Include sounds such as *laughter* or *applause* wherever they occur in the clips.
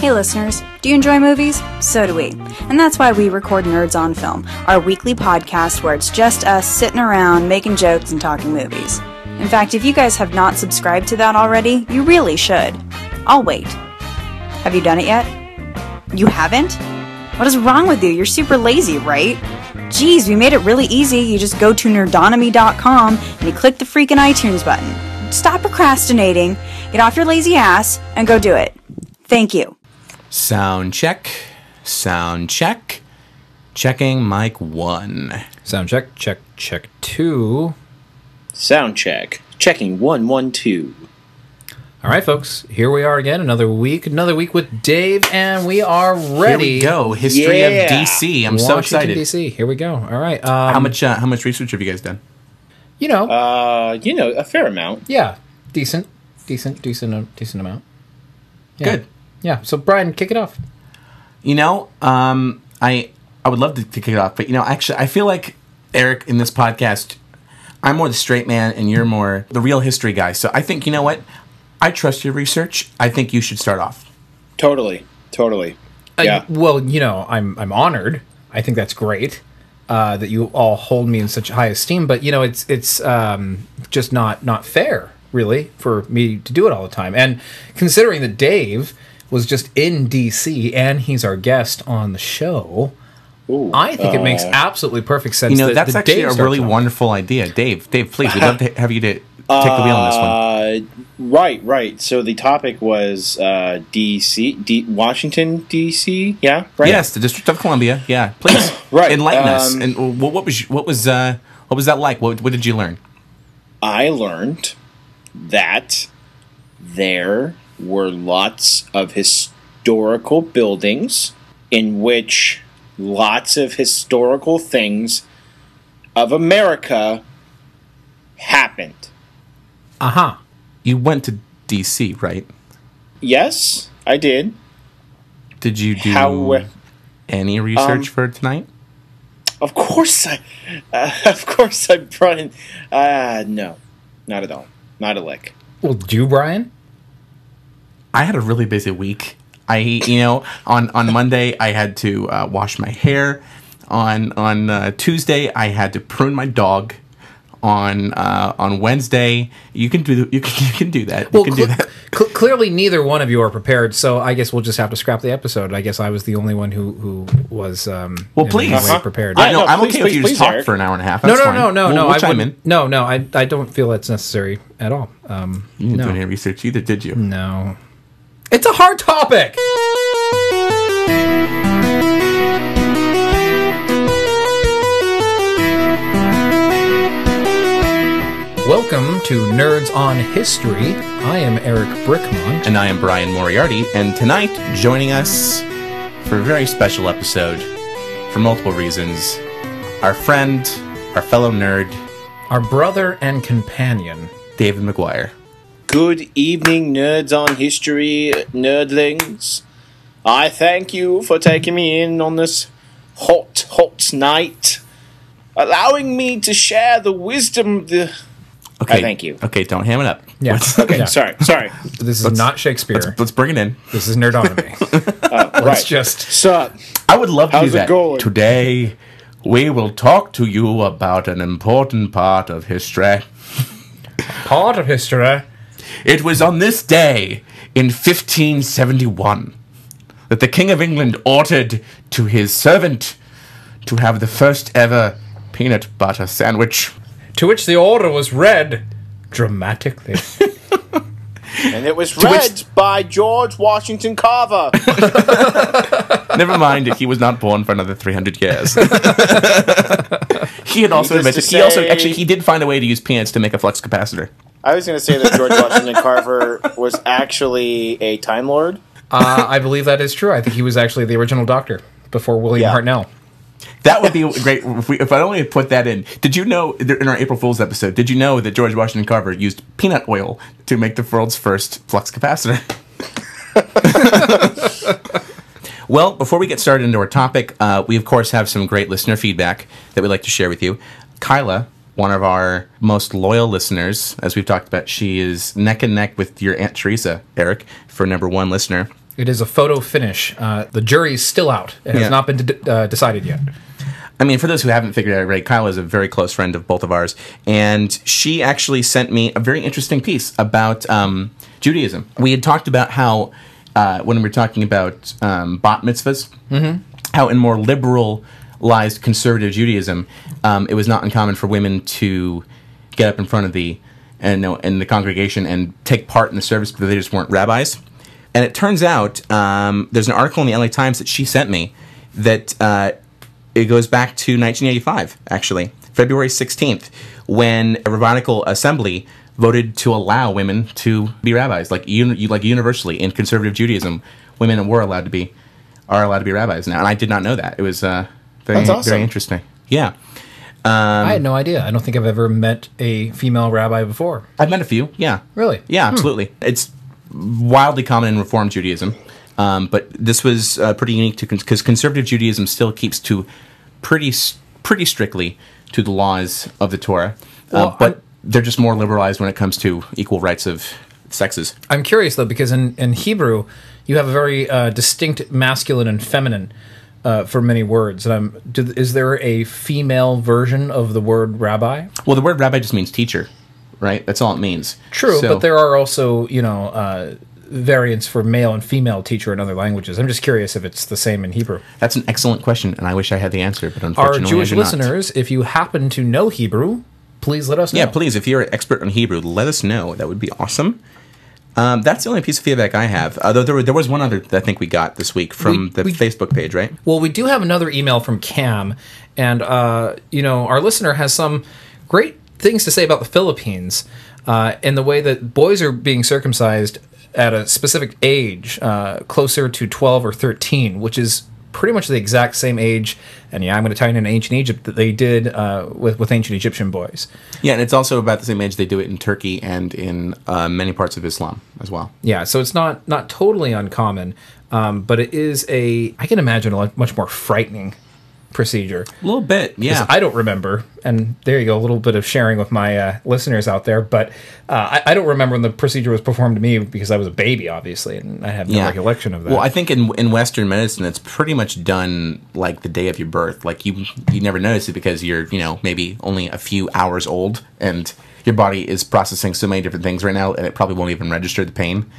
Hey listeners, do you enjoy movies? So do we. And that's why we record Nerds on Film, our weekly podcast where it's just us sitting around making jokes and talking movies. In fact, if you guys have not subscribed to that already, you really should. I'll wait. Have you done it yet? You haven't? What is wrong with you? You're super lazy, right? Geez, we made it really easy. You just go to nerdonomy.com and you click the freaking iTunes button. Stop procrastinating, get off your lazy ass, and go do it. Thank you. Sound check. Sound check. Checking mic one. Sound check, check, check two. Sound check. Checking one one two. All right, folks, here we are again. Another week, another week with Dave, and we are ready. Here we go. History Yeah. of DC. I'm so Washington excited. DC. Here we go. All right. Um, How much? Uh, how much research have you guys done? You know, Uh, you know, a fair amount. yeah, decent, decent, decent, uh, decent amount. Yeah. Good. Yeah. So, Bryan, kick it off. You know, um, I I would love to, to kick it off, but you know, actually, I feel like Eric in this podcast, I'm more the straight man, and you're more the real history guy. So I think you know what? I trust your research. I think you should start off. Totally. Totally. Uh, Yeah. well, you know, I'm I'm honored. I think that's great uh, that you all hold me in such high esteem. But you know, it's it's um, just not not fair, really, for me to do it all the time. And considering that Dave was just in DC and he's our guest on the show, Ooh, I think it makes uh, absolutely perfect sense. You know, that- that's that actually Dave a really off. wonderful idea, Dave. Dave, please, we'd love to have you to take the wheel on this one. Uh, right, right. So the topic was uh, D.C., D- Washington, D.C. Yeah, right. Yes, the District of Columbia. Yeah, please, *coughs* Right, Enlighten us. um, And what, what was what was uh, what was that like? What, what did you learn? I learned that there were lots of historical buildings in which lots of historical things of America happened. Uh huh. You went to D.C., right? Yes, I did. Did you do How- any research um, for tonight? Of course, I. Uh, *laughs* of course, I brought in. Uh, no, not at all. Not a lick. Well, do Bryan? I had a really busy week. I, you know, on on Monday I had to uh, wash my hair. On on uh, Tuesday I had to prune my dog. On uh, on Wednesday you can do you can *laughs* you can do that. You can do that. cl- clearly, neither one of you are prepared. So I guess we'll just have to scrap the episode. I guess I was the only one who who was. Um, Well, please. any Uh-huh. prepared. I know no, I'm please, okay with please, you just please, talk Eric. for an hour and a half. no, That's no, fine. no, no, We'll- no. we'll I chime wouldn't- in. No, no. I I don't feel that's necessary at all. Um, You didn't no, do any research either, did you? no. It's a hard topic. Welcome to Nerds on History. I am Eric Brickmont. And I am Bryan Moriarty, and tonight joining us for a very special episode for multiple reasons. Our friend, our fellow nerd, our brother and companion. David McGuire. Good evening, nerds on history, nerdlings. I thank you for taking me in on this hot, hot night, allowing me to share the wisdom of the. Okay, thank you. Okay, don't ham it up. Yeah. Okay, Yeah. sorry, sorry. *laughs* This is not Shakespeare. Let's, let's bring it in. This is Nerdonomy. *laughs* Uh, Let's right. just. So, I would love to How's do it that. going? Today, we will talk to you about an important part of history. Part of history. It was on this day in 1571 that the King of England ordered to his servant to have the first ever peanut butter sandwich. To which the order was read dramatically. *laughs* and it was which- read by George Washington Carver. *laughs* Never mind, he was not born for another 300 years. *laughs* he had also Needless invented, to he also, actually, he did find a way to use peanuts to make a flux capacitor. I was going to say that George Washington *laughs* Carver was actually a Time Lord. uh, I believe that is true. I think he was actually the original doctor before William Yeah. Hartnell. That would be great if, we, if I only had put that in. Did you know in our April Fool's episode? Did you know that George Washington Carver used peanut oil to make the world's first flux capacitor? *laughs* *laughs* well, before we get started into our topic, uh, we of course have some great listener feedback that we'd like to share with you. Kyla, one of our most loyal listeners, as we've talked about, she is neck and neck with your Aunt Teresa, Eric, for number one listener. It is a photo finish. Uh, the jury's still out. It has Yeah. not been de- uh, decided yet. I mean, for those who haven't figured it out, right, Kyle is a very close friend of both of ours, and she actually sent me a very interesting piece about um, Judaism. We had talked about how, uh, when we were talking about um, bat mitzvahs, how in more liberalized conservative Judaism, um, it was not uncommon for women to get up in front of the and no, in the congregation and take part in the service, but they just weren't rabbis. And it turns out um, there's an article in the LA Times that she sent me that uh, it goes back to 1985, actually, February 16th, when a rabbinical assembly voted to allow women to be rabbis, like uni- like universally in conservative Judaism, women were allowed to be are allowed to be rabbis now, and I did not know that. It was uh, very awesome. very interesting. Yeah, I had no idea. I don't think I've ever met a female rabbi before. I've met a few. Yeah, Really? Yeah, absolutely. It's wildly common in Reform Judaism, um, but this was uh, pretty unique to because conservative Judaism still keeps to pretty pretty strictly to the laws of the Torah, Well, uh, but I'm- they're just more liberalized when it comes to equal rights of sexes. I'm curious though because in, in Hebrew you have a very uh, distinct masculine and feminine uh, for many words. And I'm, do, is there a female version of the word rabbi? Well, the word rabbi just means teacher, right? That's all it means. True, So- but there are also you know uh, variants for male and female teacher in other languages. I'm just curious if it's the same in Hebrew. That's an excellent question, and I wish I had the answer, but Our unfortunately, Jewish I do not. listeners, if you happen to know Hebrew, please let us know. Yeah, please, if you're an expert on Hebrew, let us know. That would be awesome. Um, that's the only piece of feedback I have. Although there, were, there was one other that I think we got this week from We- the we- Facebook page, right? Well, we do have another email from Cam, and uh, you know our listener has some great things to say about the Philippines uh, and the way that boys are being circumcised at a specific age, uh, closer to twelve or thirteen, which is pretty much the exact same age. And yeah, I'm going to tie in in ancient Egypt that they did uh, with with ancient Egyptian boys. Yeah, and it's also about the same age they do it in Turkey and in uh, many parts of Islam as well. Yeah, so it's not not totally uncommon, um, but it is a I can imagine a much more frightening procedure. A little bit, yeah. I don't remember, and there you go, a little bit of sharing with my uh, listeners out there. But uh, I, I don't remember when the procedure was performed to me because I was a baby, obviously, and I have no recollection of that. Well, I think in in Western medicine, it's pretty much done like the day of your birth. Like you you never notice it because you're you know maybe only a few hours old, and your body is processing so many different things right now, and it probably won't even register the pain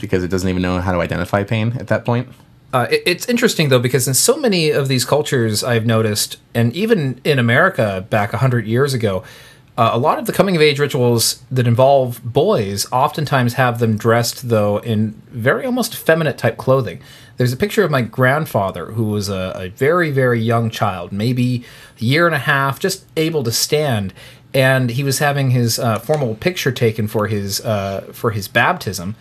because it doesn't even know how to identify pain at that point. Uh, it, it's interesting though because in so many of these cultures I've noticed, and even in America back hundred years ago, uh, a lot of the coming of age rituals that involve boys oftentimes have them dressed though in very almost effeminate type clothing. There's a picture of my grandfather who was a, a very very young child, maybe a year and a half, just able to stand, and he was having his uh, formal picture taken for his uh, for his baptism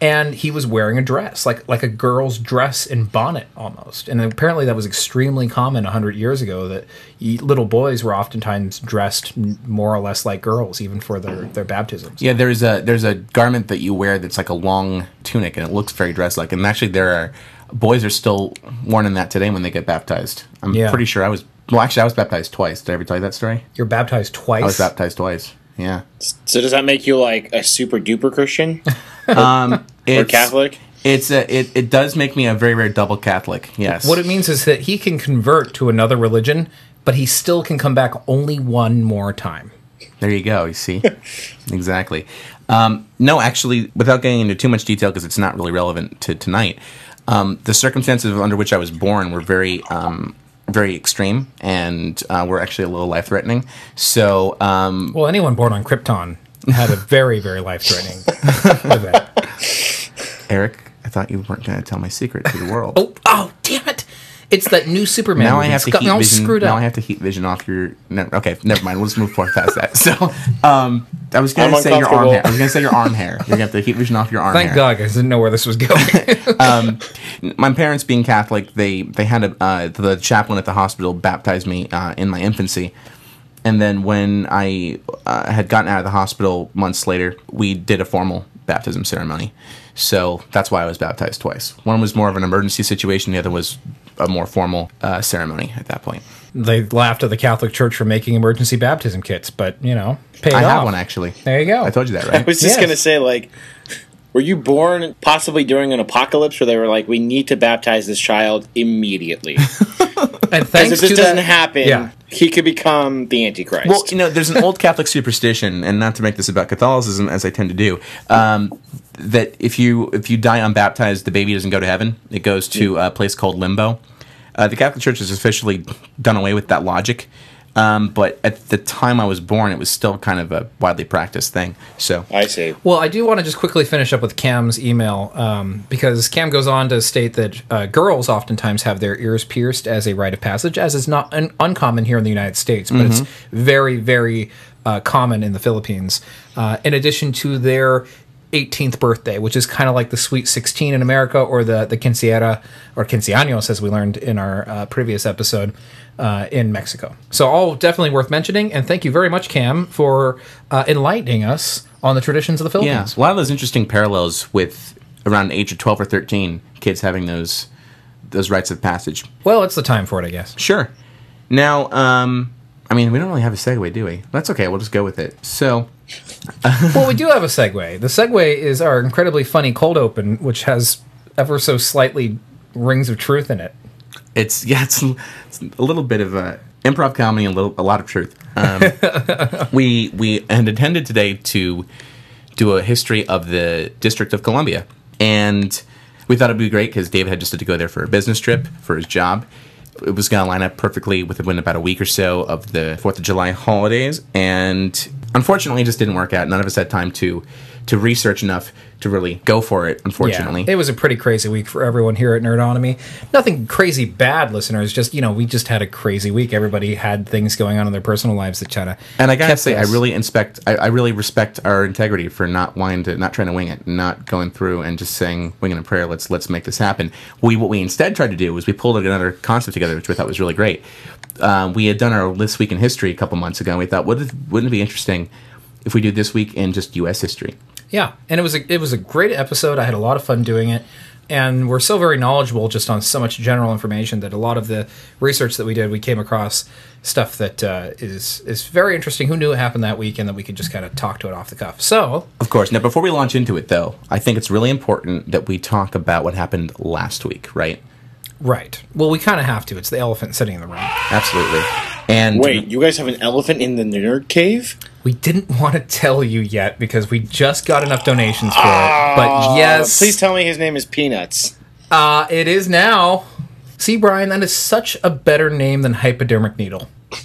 and he was wearing a dress like like a girl's dress and bonnet almost and apparently that was extremely common 100 years ago that little boys were oftentimes dressed more or less like girls even for their their baptisms Yeah, there's a there's a garment that you wear that's like a long tunic, and it looks very dress like. And actually, there are boys are still worn in that today when they get baptized. I'm Yeah. pretty sure I was. Well, actually, I was baptized twice. Did I ever tell you that story? you're baptized twice I was baptized twice. Yeah. So does that make you like a super duper Christian *laughs* Um, or it's, Catholic? It's a, it, it does make me a very very double Catholic. Yes. what it means is that he can convert to another religion but he still can come back only one more time There you go. You see, *laughs* exactly. Um, no, actually, without getting into too much detail because it's not really relevant to tonight. Um, the circumstances under which I was born were very, um, very extreme, and uh, were actually a little life threatening. So, um, well anyone born on krypton had a very very life-threatening *laughs* event Eric, I thought you weren't going to tell my secret to the world. oh oh damn it it's that new superman now I movie. have It's to got heat me all vision. screwed Now up I have to heat vision off your. No, okay, never mind. We'll just move forward past that. *laughs* So, um, I was going I'm to say your arm hair. I was going to say your arm hair. You're going to have to heat vision off your arm Thank hair. God, 'cause I didn't know where this was going. *laughs* *laughs* my parents being Catholic, they they had a uh, the chaplain at the hospital baptized me uh, in my infancy, and then when I uh, had gotten out of the hospital months later, we did a formal baptism ceremony. So that's why I was baptized twice. One was more of an emergency situation. The other was a more formal uh, ceremony at that point. they laughed at the Catholic Church for making emergency baptism kits, but you know, paid I off. have one actually. There you go. I told you that, right? *laughs* I was just Yes. gonna say like Were you born possibly during an apocalypse where they were like, we need to baptize this child immediately? *laughs* And Because thanks if this to doesn't that, happen, Yeah. he could become the Antichrist. Well, you know, there's an old Catholic superstition, and not to make this about Catholicism, as I tend to do, um, that if you if you die unbaptized, the baby doesn't go to heaven; it goes to a place called limbo. Uh, the Catholic Church has officially done away with that logic, um, but at the time I was born, it was still kind of a widely practiced thing. So, I see. Well, I do want to just quickly finish up with Cam's email um, because Cam goes on to state that uh, girls oftentimes have their ears pierced as a rite of passage, as is not un- uncommon here in the United States, but it's very, very uh, common in the Philippines. Uh, in addition to their 18th birthday, which is kind of like the Sweet 16 in America or the, the Quinceañera or Quinceaños, as we learned in our uh, previous episode uh, in Mexico. So, all definitely worth mentioning. And thank you very much, Cam, for uh, enlightening us on the traditions of the Philippines. yeah, a lot of those interesting parallels with around the age of twelve or thirteen, kids having those those rites of passage. Well, it's the time for it, I guess. Sure. Now, um, I mean, we don't really have a segue, do we? That's okay. We'll just go with it. So, *laughs* well, we do have a segue. The segue is our incredibly funny cold open, which has ever so slightly rings of truth in it. It's *laughs* yeah, it's, it's a little bit of a improv comedy, and a little a lot of truth. Um, *laughs* we we had intended today to do a history of the District of Columbia, and we thought it'd be great because David had just had to go there for a business trip for his job. It was going to line up perfectly with within about a week or so of the Fourth of July holidays, and unfortunately, it just didn't work out. None of us had time to to research enough to really go for it. Unfortunately, Yeah, it was a pretty crazy week for everyone here at Nerdonomy. Nothing crazy bad, listeners. Just you know, we just had a crazy week. Everybody had things going on in their personal lives that kind of. And I gotta say, I really inspect, I, I really respect our integrity for not wanting to, not trying to wing it, not going through and just saying, winging a prayer, let's let's make this happen. We what we instead tried to do was we pulled another concept together, which we thought was really great. Um, we had done our this week in history a couple months ago. and We thought, would it, wouldn't it be interesting if we do this week in just U.S. history? Yeah, and it was a it was a great episode. I had a lot of fun doing it, and we're so very knowledgeable just on so much general information that a lot of the research that we did, we came across stuff that uh, is is very interesting. Who knew it happened that week, and that we could just kind of talk to it off the cuff. So Of course. Now, before we launch into it, though, I think it's really important that we talk about what happened last week, right? right, well, we kind of have to. It's the elephant sitting in the room. Absolutely. And Wait, you guys have an elephant in the nerd cave? We didn't *laughs* want to tell you yet because we just got enough donations for it. But yes, Uh, please tell me his name is Peanuts. uh, it is now. See, Bryan, that is such a better name than hypodermic needle. *laughs*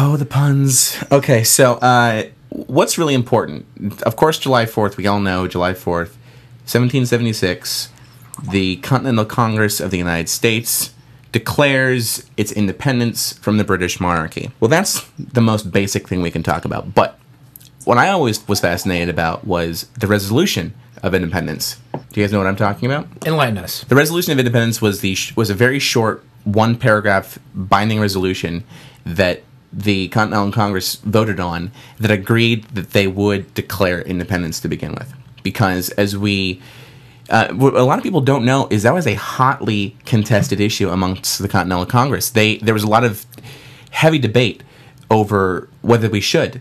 Oh, the puns. Okay, so uh, what's really important? Of course, July 4th, we all know July 4th, 1776, the Continental Congress of the United States declares its independence from the British monarchy. Well, that's the most basic thing we can talk about. But what I always was fascinated about was the resolution of independence. Do you guys know what I'm talking about? Enlighten us. The Resolution of Independence was the was a very short one paragraph binding resolution that the Continental Congress voted on that agreed that they would declare independence to begin with. Because as we uh, what a lot of people don't know is that was a hotly contested issue amongst the Continental Congress. They there was a lot of heavy debate over whether we should.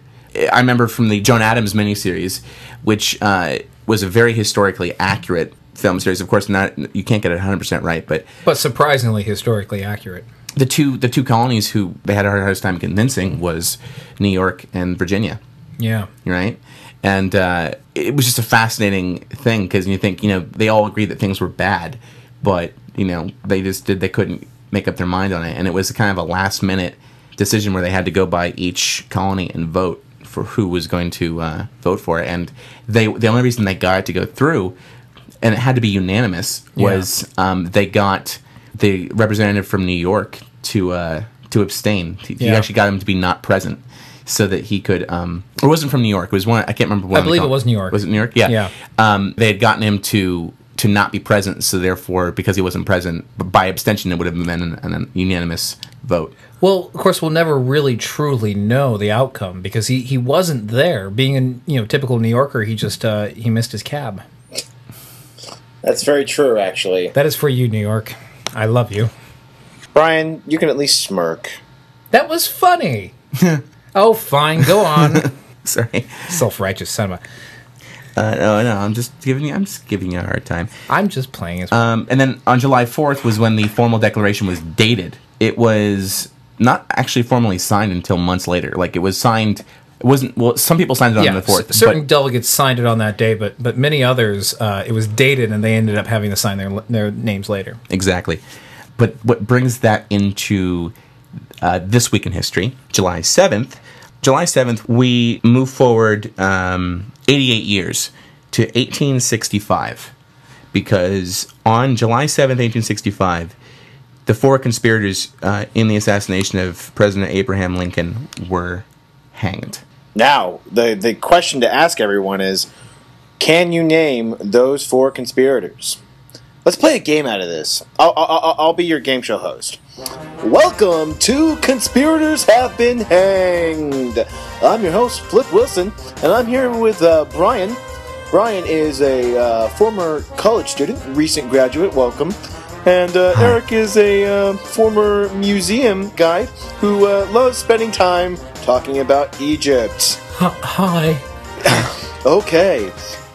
I remember from the John Adams miniseries, which uh, was a very historically accurate film series. Of course, not you can't get it 100 percent right, but But surprisingly historically accurate. the two the two colonies who they had a hardest time convincing was New York and Virginia Yeah. right? And uh, it was just a fascinating thing because you think, you know, they all agreed that things were bad, but you know, they just did they couldn't make up their mind on it, and it was kind of a last minute decision where they had to go by each colony and vote for who was going to uh, vote for it, and they the only reason they got it to go through, and it had to be unanimous, was um, they got the representative from New York to uh, to abstain. He he Yeah. actually got him to be not present so that he could um or it wasn't from New York. It was one I can't remember what I believe it was New York. Was it New York? Yeah. Yeah. Um they had gotten him to to not be present, so therefore because he wasn't present by abstention it would have been an, an unanimous vote. Well, of course, we'll never really truly know the outcome because he, he wasn't there. Being a you know typical New Yorker, he just uh, he missed his cab. That's very true, actually. That is for you, New York. I love you. Bryan, you can at least smirk. That was funny. *laughs* Oh, fine. Go on. *laughs* Sorry. Self-righteous son of a. Uh, no, no, I'm just giving you. I'm just giving you a hard time. I'm just playing as. Um, and then on July 4th was when the formal declaration was dated. It was not actually formally signed until months later. Like it was signed. It wasn't. Well, some people signed it on yeah, the fourth. c- certain but- delegates signed it on that day, but but many others, uh, it was dated, and they ended up having to sign their their names later. Exactly. But what brings that into uh, this week in history, July 7th, July 7th, we move forward um, 88 years to 1865 because on July 7th, 1865, the four conspirators uh, in the assassination of President Abraham Lincoln were hanged. Now, the the question to ask everyone is, can you name those four conspirators? Let's play a game out of this. I'll, I'll, I'll- be your game show host. Welcome to Conspirators Have Been Hanged. I'm your host, Flip Wilson, and I'm here with uh, Bryan. Bryan is a uh, former college student, recent graduate. Welcome. And uh, Eric is a uh, former museum guy who uh, loves spending time talking about Egypt. Hi. *laughs* Okay.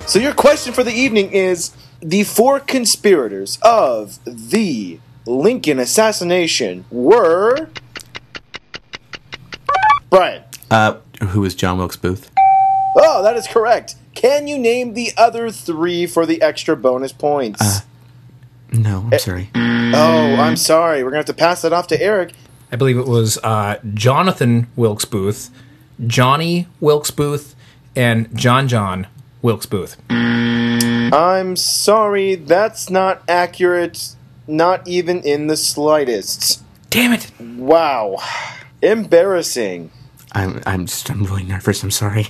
So your question for the evening is the four conspirators of the Lincoln assassination were Bryan. Uh, who was John Wilkes Booth? Oh, that is correct. Can you name the other three for the extra bonus points? No, I'm sorry. oh, I'm sorry. We're going to have to pass that off to Eric. I believe it was uh, Jonathan Wilkes Booth, Johnny Wilkes Booth, and John John Wilkes Booth. Mm-hmm. I'm sorry. That's not accurate. Not even in the slightest. Damn it! Wow. Embarrassing. I'm, I'm just, I'm really nervous. I'm sorry.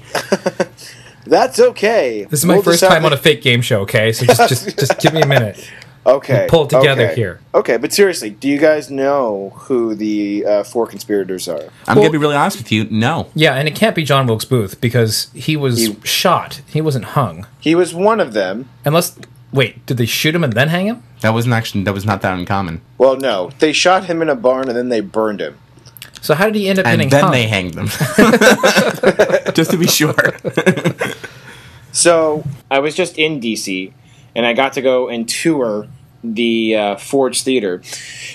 *laughs* That's okay. This is my We'll first just have time on a fake game show. Okay, so just just just give me a minute. *laughs* Okay. pull it together okay. here. Okay, but seriously, do you guys know who the uh, four conspirators are? I'm Well- gonna be really honest with you. No, Yeah, and it can't be John Wilkes Booth because he was He- shot. He wasn't hung. He was one of them. Unless, wait, did they shoot him and then hang him? that wasn't actually that was not that uncommon. Well, no, they shot him in a barn and then they burned him. So how did he end up And getting then hung? they hanged them, *laughs* *laughs* just to be sure. *laughs* So I was just in DC, and I got to go and tour the uh, Ford's Theater.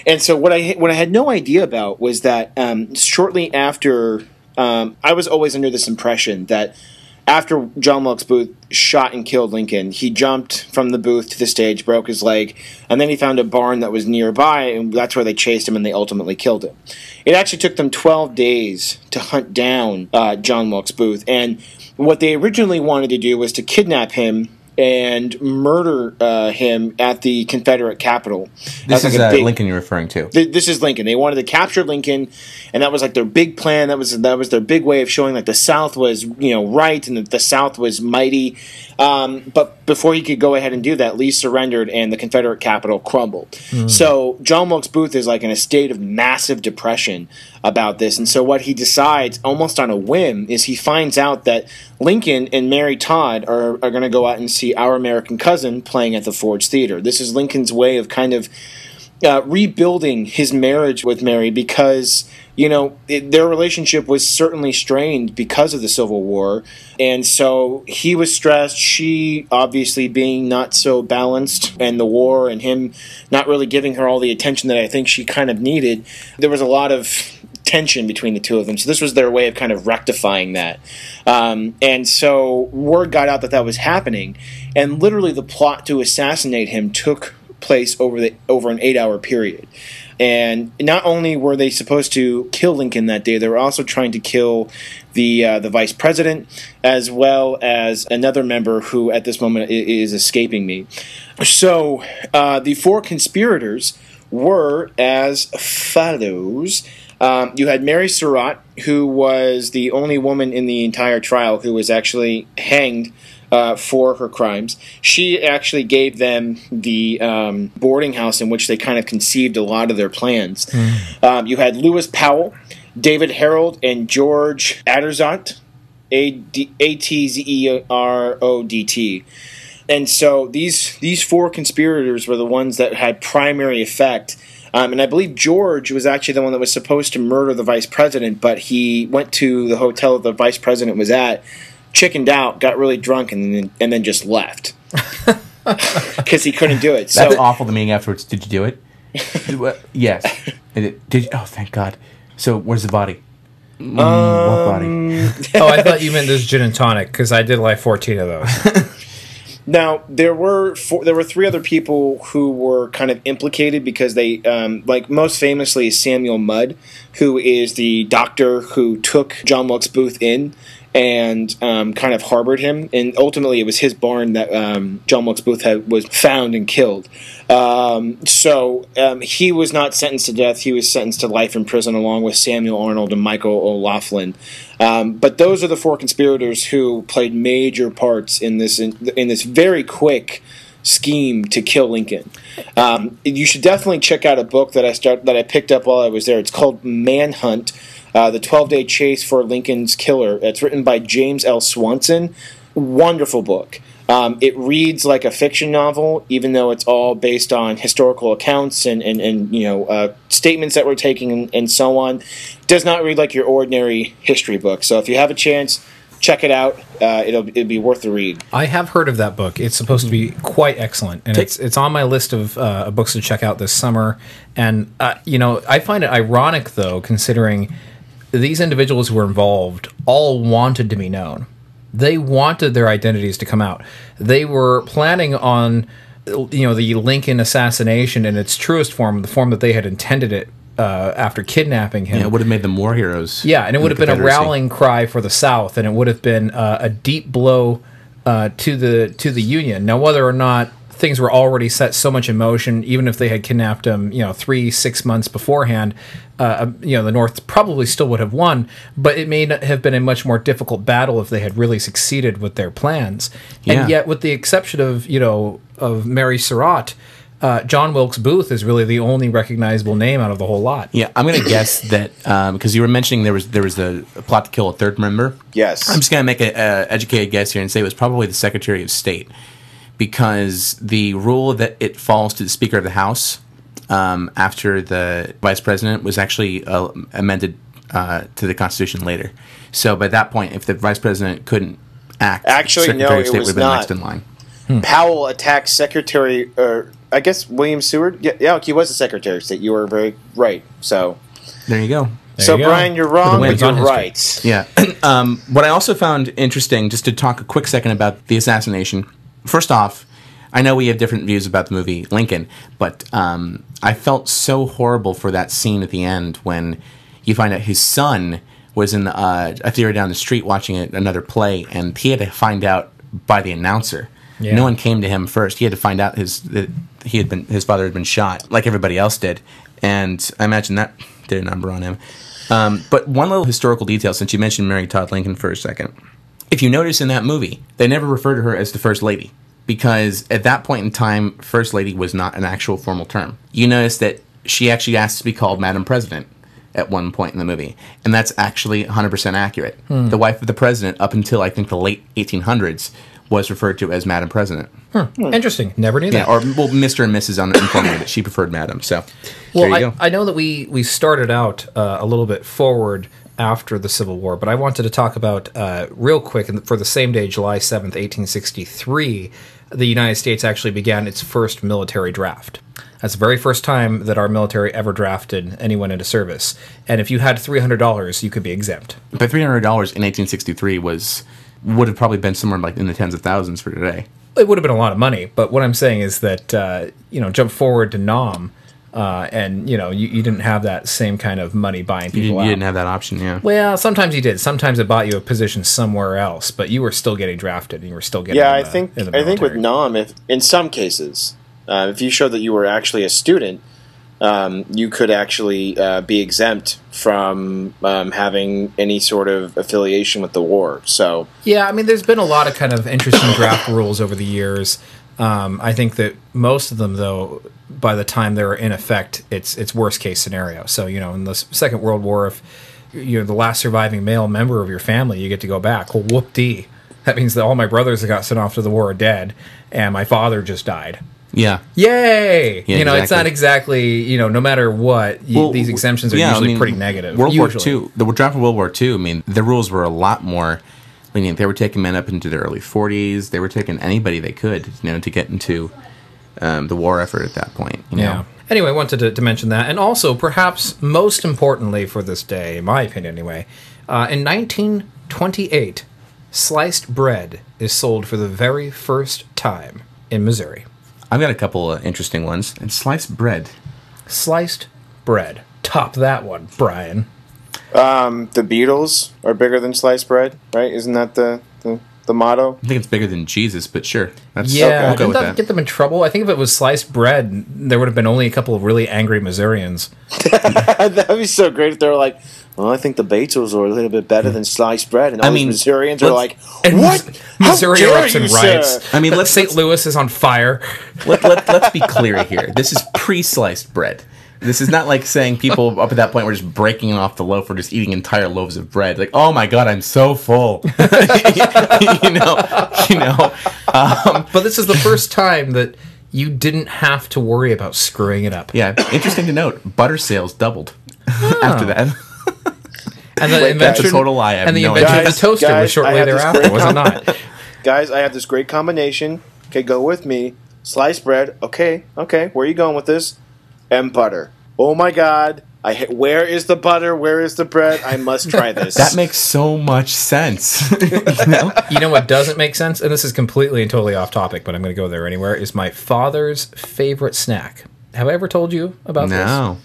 And so what I what I had no idea about was that um, shortly after, um, I was always under this impression that after John Wilkes Booth shot and killed Lincoln, he jumped from the booth to the stage, broke his leg, and then he found a barn that was nearby, and that's where they chased him and they ultimately killed him. It actually took them 12 days to hunt down uh, John Wilkes Booth, and what they originally wanted to do was to kidnap him and murder uh, him at the Confederate Capitol. This is like uh, big- Lincoln you're referring to. Th- this is Lincoln. They wanted to capture Lincoln, and that was like their big plan. That was that was their big way of showing like the South was you know right and that the South was mighty. Um, but before he could go ahead and do that, Lee surrendered and the Confederate capital crumbled. So John Wilkes Booth is like in a state of massive depression about this, and so what he decides, almost on a whim, is he finds out that Lincoln and Mary Todd are are going to go out and see Our American Cousin playing at the Ford's Theater. This is Lincoln's way of kind of uh, rebuilding his marriage with Mary because you know it, their relationship was certainly strained because of the Civil War, and so he was stressed. She obviously being not so balanced, and the war, and him not really giving her all the attention that I think she kind of needed. There was a lot of tension between the two of them. So this was their way of kind of rectifying that. Um, and so word got out that that was happening, and literally the plot to assassinate him took place over the over an eight hour period. And not only were they supposed to kill Lincoln that day, they were also trying to kill the uh, the vice president as well as another member who at this moment is escaping me. So uh, the four conspirators were as follows. Um, you had Mary Surratt, who was the only woman in the entire trial who was actually hanged uh, for her crimes. She actually gave them the um, boarding house in which they kind of conceived a lot of their plans. Um, you had Lewis Powell, David Herold, and George Atzerodt, A D- A T Z E R O D T. And so these these four conspirators were the ones that had primary effect Um, and I believe George was actually the one that was supposed to murder the vice president, but he went to the hotel the vice president was at, chickened out, got really drunk, and then, and then just left *laughs* because he couldn't do it. That's so awful. The meeting afterwards. Did you do it? *laughs* Yes. Did, it, did you? Oh, thank God. So where's the body? Mm, what body? oh, I *laughs* thought you meant this gin and tonic because I did like 14 of those. Now there were four, there were three other people who were kind of implicated because they um, like most famously Samuel Mudd, who is the doctor who took John Wilkes Booth in and um, kind of harbored him, and ultimately it was his barn that um, John Wilkes Booth had, was found and killed. Um, so um, he was not sentenced to death; he was sentenced to life in prison along with Samuel Arnold and Michael O'Laughlen. Um, but those are the four conspirators who played major parts in this in, in this very quick scheme to kill Lincoln. Um, you should definitely check out a book that I start that I picked up while I was there. It's called Manhunt: uh, The Twelve Day Chase for Lincoln's Killer. It's written by James L. Swanson. Wonderful book. Um, it reads like a fiction novel, even though it's all based on historical accounts and, and, and you know uh, statements that were taken and, and so on. Does not read like your ordinary history book. So if you have a chance, check it out. Uh, it'll it'll be worth the read. I have heard of that book. It's supposed to be quite excellent, and it's it's on my list of uh, books to check out this summer. And uh, you know, I find it ironic though, considering these individuals who were involved all wanted to be known. They wanted their identities to come out. They were planning on, you know, the Lincoln assassination in its truest form, the form that they had intended it uh, after kidnapping him. Yeah, it would have made them war heroes. Yeah, and it would have been a rallying cry for the South, and it would have been uh, a deep blow uh, to the to the Union. Now, whether or not things were already set so much in motion, even if they had kidnapped him, you know, three six months beforehand, uh, you know, the North probably still would have won. But it may not have been a much more difficult battle if they had really succeeded with their plans. Yeah. And yet, with the exception of you know of Mary Surratt. Uh, John Wilkes Booth is really the only recognizable name out of the whole lot. Yeah, I'm gonna guess *coughs* that because you were mentioning there was there was a, a plot to kill a third member. Yes. I'm just gonna make an educated guess here and say it was probably the Secretary of State because the rule that it falls to the Speaker of the House um, after the Vice President was actually uh, amended uh, to the Constitution later. So by that point, if the Vice President couldn't act, Actually, no, Secretary it of State was would have been not. next in line. Powell attacked Secretary, or I guess William Seward. Yeah, yeah, he was the Secretary of State. You were very right. So, There you go. so you go. Bryan, you're wrong, but you're right. Yeah. *clears throat* um, what I also found interesting, just to talk a quick second about the assassination. First off, I know we have different views about the movie Lincoln, but um, I felt so horrible for that scene at the end when you find out his son was in the, uh, a theater down the street watching a, another play, and he had to find out by the announcer. Yeah. No one came to him first. He had to find out his that he had been his father had been shot, like everybody else did, and I imagine that did a number on him. Um, but one little historical detail, since you mentioned Mary Todd Lincoln for a second, if you notice in that movie, they never refer to her as the first lady because at that point in time, first lady was not an actual formal term. You notice that she actually asked to be called Madam President at one point in the movie, and that's actually 100% accurate. Hmm. The wife of the president, up until I think the late 1800s, was referred to as Madam President. Hmm. Hmm. Interesting. Never knew Yeah, that. or well, Mr. and Mrs. uninformed me that she preferred Madam. So Well, there you I, go. I know that we we started out uh, a little bit forward after the Civil War, but I wanted to talk about uh, real quick and for the same day, July seventh, eighteen sixty three, the United States actually began its first military draft. That's the very first time that our military ever drafted anyone into service. And if you had three hundred dollars, you could be exempt. but three hundred dollars in 1863 was would have probably been somewhere like in the tens of thousands for today. It would have been a lot of money, but what I'm saying is that uh, you know, jump forward to Nam, uh, and you know, you, you didn't have that same kind of money buying You, people you out. didn't have that option, yeah. Well, sometimes you did. Sometimes it bought you a position somewhere else, but you were still getting drafted and you were still getting. Yeah, I the- think I think with military. Nam, if in some cases, uh, if you showed that you were actually a student, um, you could actually uh, be exempt from um, having any sort of affiliation with the war. So Yeah, I mean, there's been a lot of kind of interesting draft rules over the years. Um, I think that most of them, though, by the time they're in effect, it's it's worst case scenario. So you know, in the Second World War, if you're the last surviving male member of your family, you get to go back. Well, whoop dee. That means that all my brothers that got sent off to the war are dead, and my father just died. Yeah. Yay! Yeah, you know, it's not exactly you know, no matter what, y- Well, these exemptions are yeah, I usually mean, pretty negative. World usually. War II, the draft of World War II. I mean, the rules were a lot more lenient. They were taking men up into their early forties. They were taking anybody they could, you know, to get into um, the war effort at that point. You know? Yeah. Anyway, wanted to, to mention that, and also perhaps most importantly for this day, in my opinion, anyway, uh, in 1928, sliced bread is sold for the very first time in Missouri. I've got a couple of interesting ones. And sliced bread. Sliced bread. Top that one, Bryan. Um, the Beatles are bigger than sliced bread, right? Isn't that the the, the motto? I think it's bigger than Jesus, but sure. That's Yeah, we'll go didn't with that, that. get them in trouble? I think if it was sliced bread, there would have been only a couple of really angry Missourians. *laughs* That'd be so great if they were like, "Well, I think the Beatles are a little bit better than sliced bread," and all I these mean, Missourians are like, "What? Mis- How Missouri dare erupts in you, riots. sir?" I mean, let's St. Louis is on fire. let, let, let's be clear here. This is pre-sliced bread. This is not like saying people up at that point were just breaking off the loaf or just eating entire loaves of bread. Like, oh my god, I'm so full. *laughs* you know, you know. Um, but this is the first time that you didn't have to worry about screwing it up. Yeah, interesting to note. Butter sales doubled after that. And the Wait, invention, that's a total lie. I have and the no invention idea. of the toaster Guys, was shortly I have this thereafter, was it not? *laughs* Guys, I have this great combination. Okay, go with me. Sliced bread. Okay, okay. Where are you going with this? And butter. Oh my God! I hit, where is the butter? Where is the bread? I must *laughs* try this. That makes so much sense. *laughs* you know? You know what doesn't make sense? And this is completely and totally off topic, but I'm going to go there anywhere. Is my father's favorite snack. Have I ever told you about this? No.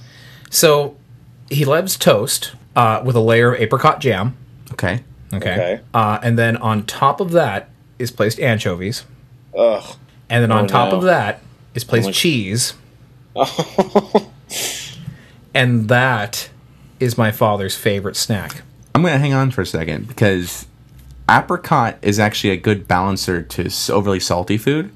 So he loves toast uh, with a layer of apricot jam. Okay. Okay. Okay. Uh, and then on top of that is placed anchovies. Ugh. And then on Oh, top no. of that is placed much- cheese. *laughs* and that is my father's favorite snack. I'm going to hang on for a second because apricot is actually a good balancer to overly salty food.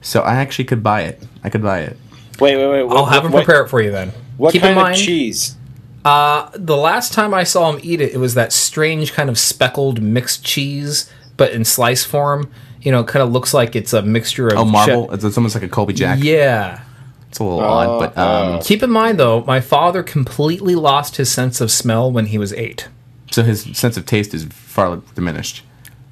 So I actually could buy it. I could buy it. Wait, wait, wait. What, I'll have him what, prepare it for you then. What Keep kind in mind, of cheese? Uh, the last time I saw him eat it, it was that strange kind of speckled mixed cheese, but in slice form. You know, it kind of looks like it's a mixture of Oh, marble. che- It's, it's almost like a Colby Jack. Yeah. It's a little odd, but um, Keep in mind though, my father completely lost his sense of smell when he was eight. so his sense of taste is far diminished.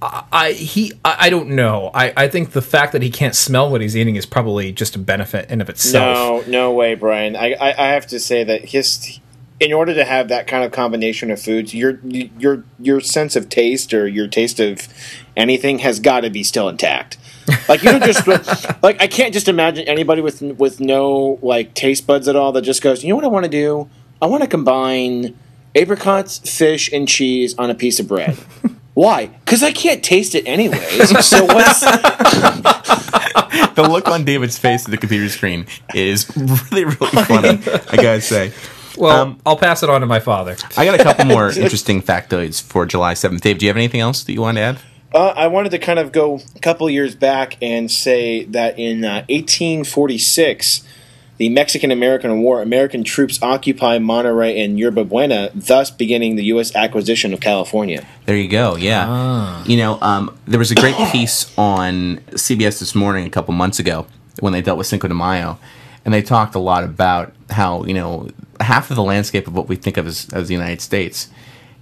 I he I, I don't know. I, I think the fact that he can't smell what he's eating is probably just a benefit in of itself. No, no way, Bryan. I, I, I have to say that his, in order to have that kind of combination of foods, your your your sense of taste or your taste of anything has got to be still intact. Like you don't just like I can't just imagine anybody with with no like taste buds at all that just goes, you know what I want to do? I want to combine apricots, fish, and cheese on a piece of bread. *laughs* Why? Because I can't taste it anyways. *laughs* So what's the look on David's face at the computer screen is really, really funny. I gotta say. Well, Um, I'll pass it on to my father. I got a couple more *laughs* interesting factoids for July 7th. Dave, do you have anything else that you want to add? Uh, I wanted to kind of go a couple years back and say that in uh, 1846, the Mexican American War, American troops occupy Monterey and Yerba Buena, thus beginning the U.S. acquisition of California. There you go. Yeah. You know, um, there was a great *coughs* piece on CBS this morning a couple months ago when they dealt with Cinco de Mayo, and they talked a lot about how you know half of the landscape of what we think of as, as the United States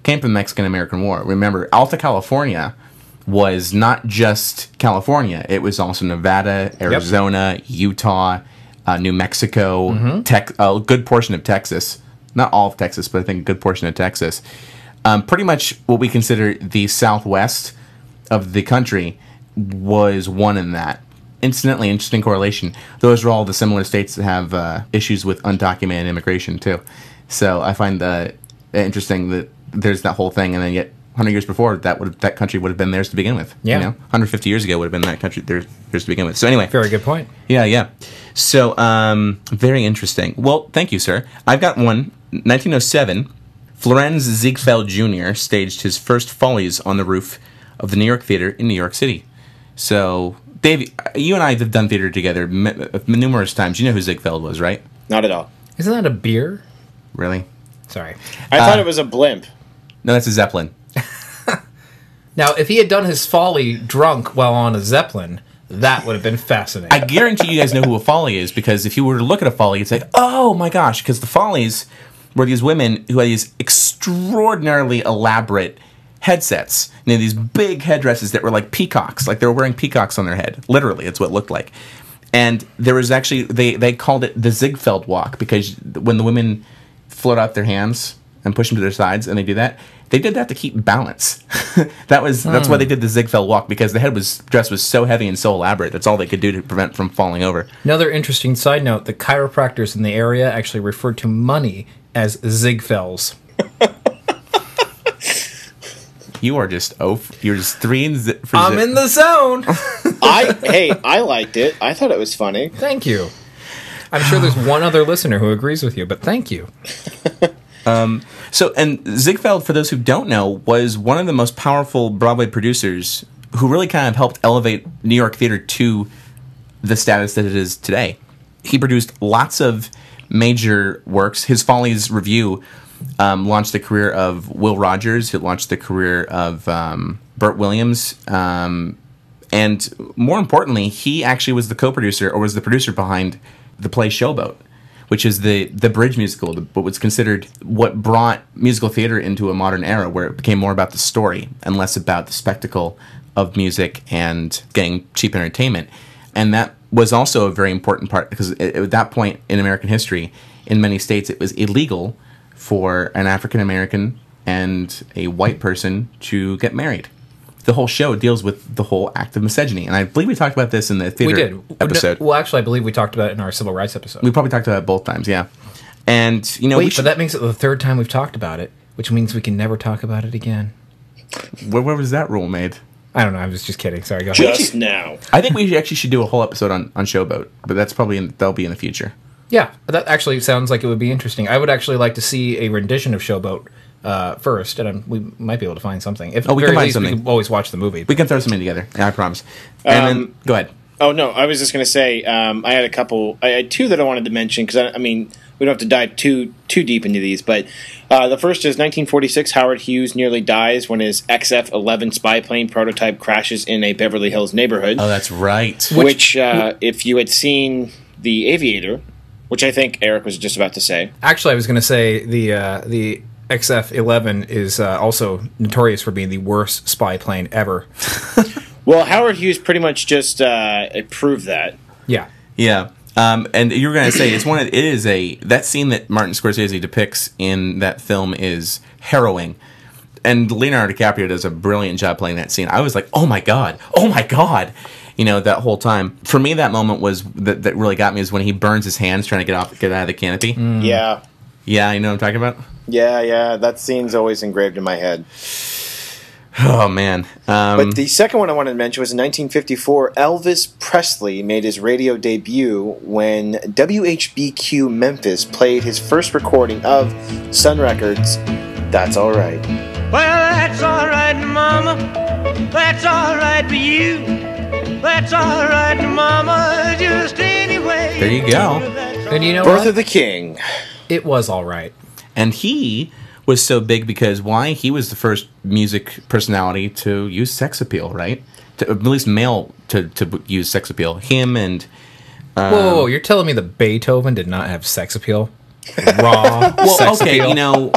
came from the Mexican American War. Remember, Alta California was not just California; it was also Nevada, Arizona, Utah, uh, New Mexico, Tex- a good portion of Texas. Not all of Texas, but I think a good portion of Texas um, pretty much what we consider the southwest of the country was one in that. Incidentally, interesting correlation. Those are all the similar states that have uh, issues with undocumented immigration too. So I find uh, interesting that there's that whole thing, and then yet 100 years before that would that country would have been theirs to begin with. Yeah. you know, 150 years ago would have been that country theirs, theirs to begin with. So anyway, Very good point. yeah, yeah. So, um, very interesting. Well, thank you, sir. I've got one. 1907, Florenz Ziegfeld Jr. staged his first follies on the roof of the New York Theater in New York City. So, Dave, you and I have done theater together m- numerous times. You know who Ziegfeld was, right? Not at all. Isn't that a beer? Really? Sorry. I thought it was a blimp. No, that's a Zeppelin. *laughs* Now, if he had done his folly drunk while on a zeppelin, That would have been fascinating. I guarantee you guys know who a Folly is because if you were to look at a Folly, you'd say, "Oh my gosh!" Because the Follies were these women who had these extraordinarily elaborate headsets. Know, these big headdresses that were like peacocks, like they were wearing peacocks on their head. Literally, it's what it looked like. And there was actually they they called it the Ziegfeld walk because when the women float out their hands and push them to their sides, and they do that. They did that to keep balance. *laughs* that was that's why hmm. they did the Ziegfeld walk because the head was dress was so heavy and so elaborate. That's all they could do to prevent from falling over. Another interesting side note: the chiropractors in the area actually referred to money as Ziegfelds. *laughs* You are just oh, you're just three in zi- for I'm zi- in the zone. *laughs* I hey, I liked it. I thought it was funny. thank you. I'm sure there's one other listener who agrees with you, but thank you. So, and Ziegfeld, for those who don't know, was one of the most powerful Broadway producers who really kind of helped elevate New York theater to the status that it is today. He produced lots of major works. His Follies Revue um, launched the career of Will Rogers. It launched the career of um, Bert Williams. Um, and more importantly, he actually was the co-producer or was the producer behind the play Showboat, which is the the bridge musical, what was considered what brought musical theater into a modern era, where it became more about the story and less about the spectacle of music and getting cheap entertainment. And that was also a very important part because at that point in American history, in many states, it was illegal for an African American and a white person to get married. The whole show deals with the whole act of misogyny, and I believe we talked about this in the theater We did episode. Well, actually, I believe we talked about it in our civil rights episode. We probably talked about it both times, yeah. And you know, we Wait, should, but that makes it the third time we've talked about it, which means we can never talk about it again. where, where was that rule made? I don't know. I was just kidding. Sorry, go ahead. Just now. I think we actually should do a whole episode on, on Showboat, but that's probably in, that'll be in the future. Yeah, that actually sounds like it would be interesting. I would actually like to see a rendition of Showboat uh, first, and I'm, we might be able to find something. If Oh, we can find least, we something. can always watch the movie. We can throw something together. Yeah, I promise. And then Um, go ahead. Oh no, I was just gonna say um, I had a couple. I had two that I wanted to mention because I, I mean we don't have to dive too too deep into these, but uh, the first is 1946. Howard Hughes nearly dies when his XF-11 spy plane prototype crashes in a Beverly Hills neighborhood. Oh, that's right. which, uh, if you had seen The Aviator, which I think Eric was just about to say, Actually, I was going to say the uh, the XF-11 is uh, also notorious for being the worst spy plane ever. *laughs* well, Howard Hughes pretty much just uh, proved that. Yeah, Yeah. Um, and you were going to say it's one. Of, it is a that scene that Martin Scorsese depicts in that film is harrowing, and Leonardo DiCaprio does a brilliant job playing that scene. I was like, oh my god, oh my god, you know that whole time. For me, that moment was that, that really got me is when he burns his hands trying to get off, get out of the canopy. Yeah, Yeah, you know what I'm talking about. yeah, yeah. That scene's always engraved in my head. Oh man, um, But the second one I wanted to mention was in 1954. Elvis Presley made his radio debut when WHBQ Memphis played his first recording of Sun Records. That's all right. Well, that's all right, Mama. That's all right for you. That's all right, Mama. Just anyway. There you go. and you know Birth what? of the King. It was all right. and he was so big because why? He was the first music personality to use sex appeal, right? To, at least male to, to use sex appeal. Him and whoa, whoa, whoa, um, you're telling me that Beethoven did not have sex appeal? *laughs* Raw well, sex okay, appeal? you know,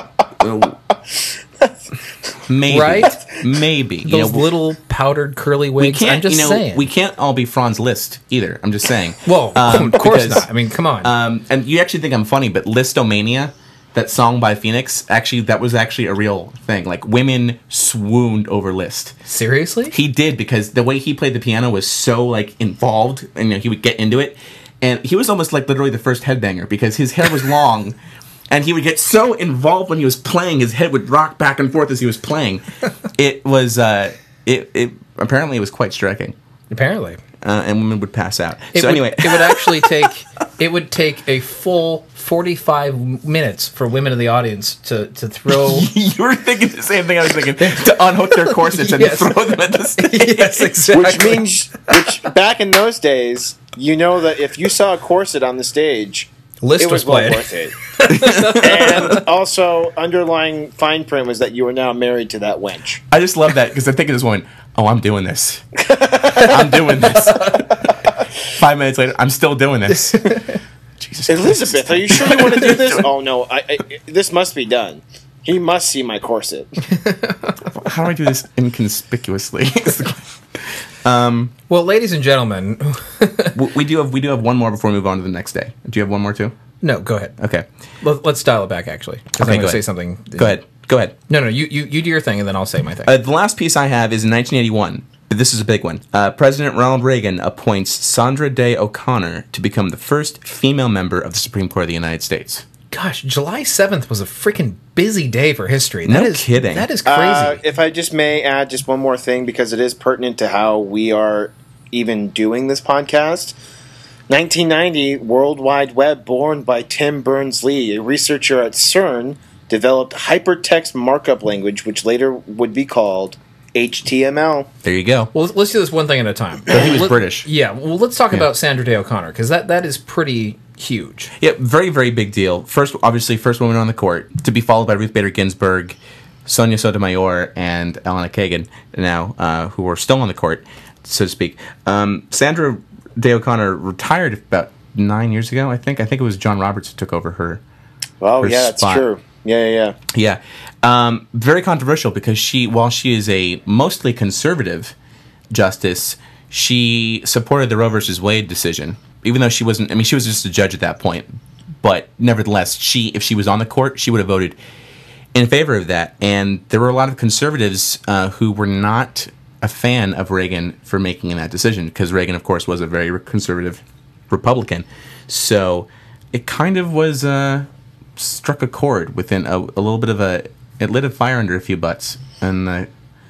maybe, Right? Maybe you those know, little powdered curly we wigs. can't. I'm just you know, saying. we can't all be Franz Liszt either. I'm just saying. *laughs* Whoa, Um, of course because- not. I mean, come on. Um, and you actually think I'm funny, but Lisztomania, that song by Phoenix, actually that was actually a real thing. Like women swooned over Liszt. Seriously? He did because the way he played the piano was so like involved, and you know, he would get into it, and he was almost like literally the first headbanger because his hair was long, *laughs* and he would get so involved when he was playing. His head would rock back and forth as he was playing. *laughs* it was uh, it it apparently it was quite striking, Apparently. uh, and women would pass out. It so would, anyway, it would actually *laughs* take it would take a full 45 minutes for women in the audience to to throw *laughs* you were thinking the same thing I was thinking to unhook their corsets and Yes. throw them at the stage. yes exactly Which means, which back in those days, you know that if you saw a corset on the stage, List it was was well worth it. and also, underlying fine print was that you were now married to that wench. I just love that because I think of this woman. oh, I'm doing this. *laughs* I'm doing this. Five minutes later, I'm still doing this. *laughs* Jesus Elizabeth, are you sure you want to do *laughs* this? oh no, I, I, this must be done. He must see my corset. How do I do this inconspicuously? Well, ladies and gentlemen, *laughs* we do have we do have one more before we move on to the next day. Do you have one more too? no, go ahead. Okay. Let, let's dial it back, actually. Because Okay, I'm go going to say ahead. something. Go ahead. Go ahead. No, no, you, you, you do your thing, and then I'll say my thing. Uh, the last piece I have is in 1981. This is a big one. Uh, President Ronald Reagan appoints Sandra Day O'Connor to become the first female member of the Supreme Court of the United States. Gosh, July 7th was a freaking busy day for history. No That is- kidding. That is crazy. Uh, if I just may add just one more thing because it is pertinent to how we are even doing this podcast. 1990, World Wide Web, born by Tim Berners Lee, a researcher at CERN, developed hypertext markup language, which later would be called HTML. There you go. well, let's do this one thing at a time. But he was Let- British. Yeah, well, let's talk about Sandra Day O'Connor, because that, that is pretty huge. Yeah, very, very big deal. First, obviously, first woman on the court to be followed by Ruth Bader Ginsburg, Sonia Sotomayor, and Elena Kagan, now, uh, who are still on the court, so to speak. Um, Sandra Day O'Connor retired about nine years ago, I think. I think it was John Roberts who took over her. Oh, Her yeah, that's spot. true. Yeah, yeah, yeah. Um, very controversial because she, while she is a mostly conservative justice, she supported the Roe versus Wade decision, even though she wasn't. I mean, she was just a judge at that point, but nevertheless, she, if she was on the court, she would have voted in favor of that. And there were a lot of conservatives uh, who were not a fan of Reagan for making that decision because Reagan, of course, was a very conservative Republican. So it kind of was uh, struck a chord within a, a little bit of a. It lit a fire under a few butts in the,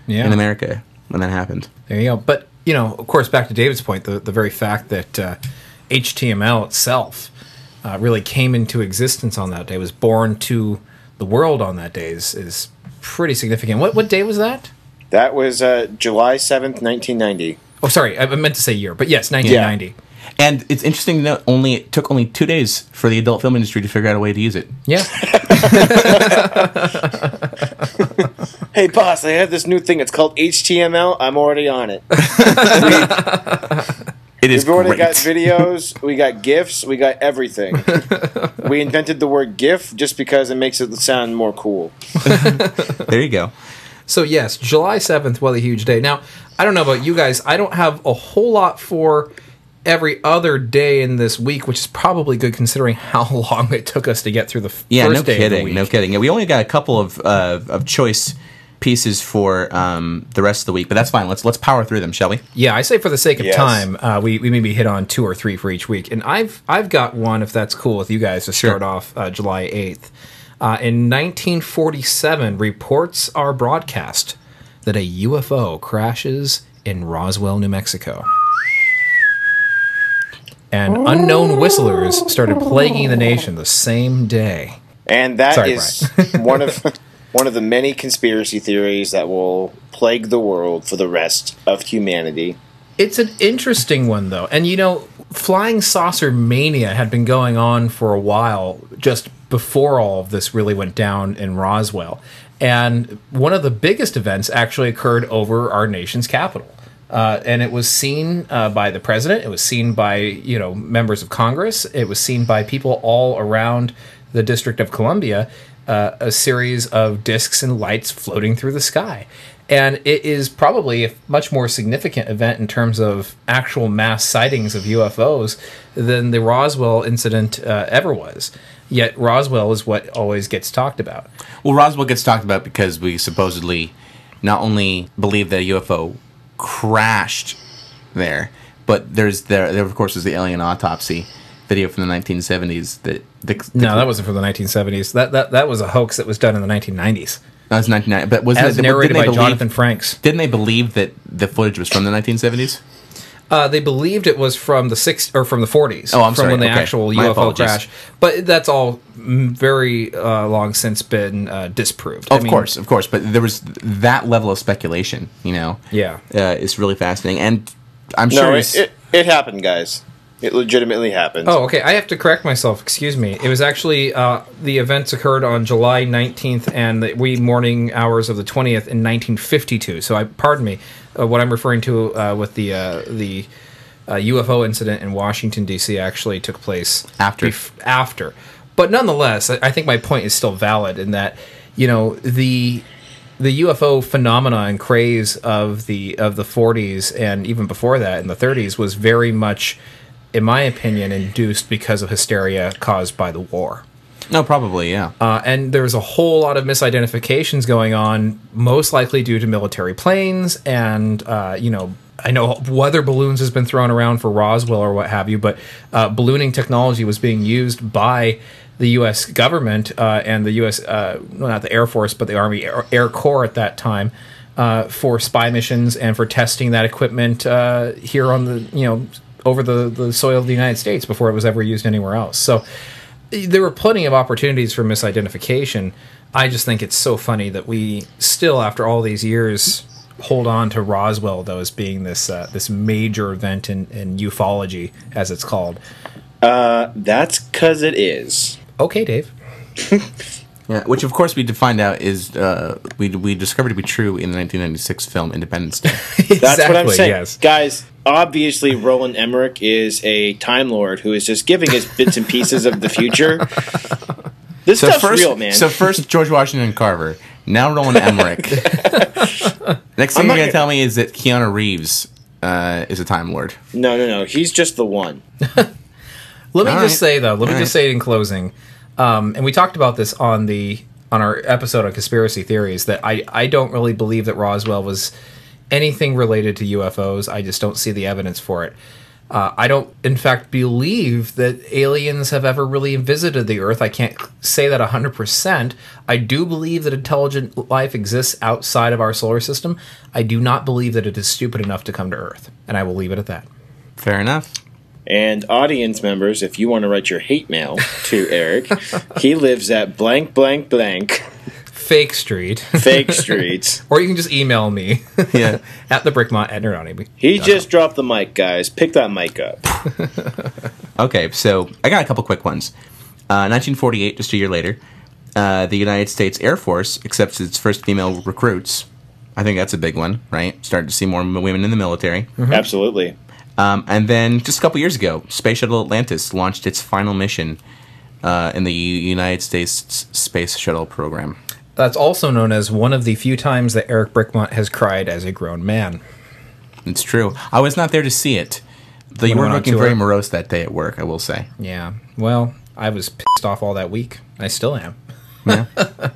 Yeah. in America when that happened. There you go. But you know, of course, back to David's point, the the very fact that uh, HTML itself uh, really came into existence on that day, was born to the world on that day, is, is pretty significant. What what day was that? That was uh, July 7th, 1990. Oh, sorry, I I meant to say year, but yes, 1990. And it's interesting to note, only it took only two days for the adult film industry to figure out a way to use it. Yeah. *laughs* *laughs* Hey, boss, I have this new thing. It's called HTML. I'm already on it. *laughs* It is We've already great. got videos, we got GIFs, we got everything. *laughs* we invented the word GIF just because it makes it sound more cool. *laughs* there you go. So yes, July seventh, what a huge day. Now, I don't know about you guys. I don't have a whole lot for every other day in this week, which is probably good considering how long it took us to get through the f- Yeah, first no day of the kidding, week. no kidding. Yeah, we only got a couple of uh, of choice pieces for um, the rest of the week, but that's fine. Let's let's power through them, shall we? Yeah, I say for the sake of Yes. time, uh, we, we maybe hit on two or three for each week. And I've I've got one, if that's cool with you guys, to start Sure. off uh, July 8th. Uh, in 1947, reports are broadcast that a UFO crashes in Roswell, New Mexico. And unknown whistlers started plaguing the nation the same day. And that Sorry, is *laughs* one of one of the many conspiracy theories that will plague the world for the rest of humanity. It's an interesting one, though. And you know, flying saucer mania had been going on for a while just before all of this really went down in Roswell. And one of the biggest events actually occurred over our nation's capital. Uh, and it was seen uh, by the president. It was seen by you know members of Congress. It was seen by people all around the District of Columbia. Uh, a series of discs and lights floating through the sky, and it is probably a much more significant event in terms of actual mass sightings of UFOs than the Roswell incident uh, ever was. Yet Roswell is what always gets talked about. Well, Roswell gets talked about because we supposedly not only believe that a UFO crashed there, but there's there, there of course is the alien autopsy video from the 1970s that the, the No, that wasn't from the 1970s. That that that was a hoax that was done in the 1990s, that was 1990. But wasn't as it, narrated by believe- Jonathan Frakes. Didn't they believe that the footage was from the 1970s? Uh, they believed it was from the six or from the 40s. Oh, I'm from sorry. when the Okay. actual My UFO apologies. crash. But that's all mm, very uh, long since been uh, disproved. I of mean, course, of course. But there was that level of speculation. You know, Yeah. uh, it's really fascinating, and I'm No, sure it, it, it happened, guys. It legitimately happened. Oh, okay. I have to correct myself. Excuse me. It was actually uh, the events occurred on July 19th and the wee morning hours of the 20th in 1952. So I pardon me. uh, what I'm referring to uh, with the uh, the uh, UFO incident in Washington D.C. actually took place After. bef- after. But nonetheless, I, I think my point is still valid in that you know the the UFO phenomena and craze of the of the 40s and even before that in the 30s was very much, in my opinion, induced because of hysteria caused by the war. No, probably, yeah. Uh, and there's a whole lot of misidentifications going on, most likely due to military planes and, uh, you know, I know weather balloons has been thrown around for Roswell or what have you, but uh, ballooning technology was being used by the U.S. government uh, and the U.S. Uh, well, not the Air Force, but the Army Air, Air Corps at that time uh, for spy missions and for testing that equipment uh, here on the you know over the the soil of the United States before it was ever used anywhere else. So there were plenty of opportunities for misidentification. I just think it's so funny that we still, after all these years, hold on to Roswell though as being this uh, this major event in, in ufology, as it's called. That's because it is. Okay, Dave. *laughs* Yeah, which of course we did find out is uh, we we discovered to be true in the 1996 film Independence Day. That's what I'm saying. Yes. Guys, obviously Roland Emmerich is a Time Lord who is just giving us bits and pieces of the future. *laughs* This so stuff's first, real, man. so first George Washington Carver, now Roland *laughs* Emmerich. Next thing I'm you're gonna gonna- tell me is that Keanu Reeves uh, is a Time Lord. no, no, no. He's just the one. *laughs* Let me All just right. say though, let me All just right. say in closing, um, and we talked about this on the on our episode on conspiracy theories that I I don't really believe that Roswell was anything related to UFOs. I just don't see the evidence for it. Uh, I don't, in fact, believe that aliens have ever really visited the Earth. I can't say that 100%. I do believe that intelligent life exists outside of our solar system. I do not believe that it is stupid enough to come to Earth. And I will leave it at that. Fair enough. And audience members, if you want to write your hate mail to Eric, he lives at blank, blank, blank, Fake Street. fake *laughs* streets. or you can just email me *laughs* Yeah. *laughs* at the brickmont at nerdonomy. He just dropped the mic, guys. Pick that mic up. Okay, so I got a couple quick ones. Uh, 1948, just a year later, uh, the United States Air Force accepts its first female recruits. I think that's a big one, right? Starting to see more women in the military. Absolutely. Um, and then just a couple years ago, Space Shuttle Atlantis launched its final mission uh, in the United States Space Shuttle program. That's also known as one of the few times that Eric Brickmont has cried as a grown man. It's true. I was not there to see it. They When were looking very morose that day at work, I will say. Yeah. Well, I was pissed off all that week. I still am. Yeah. *laughs*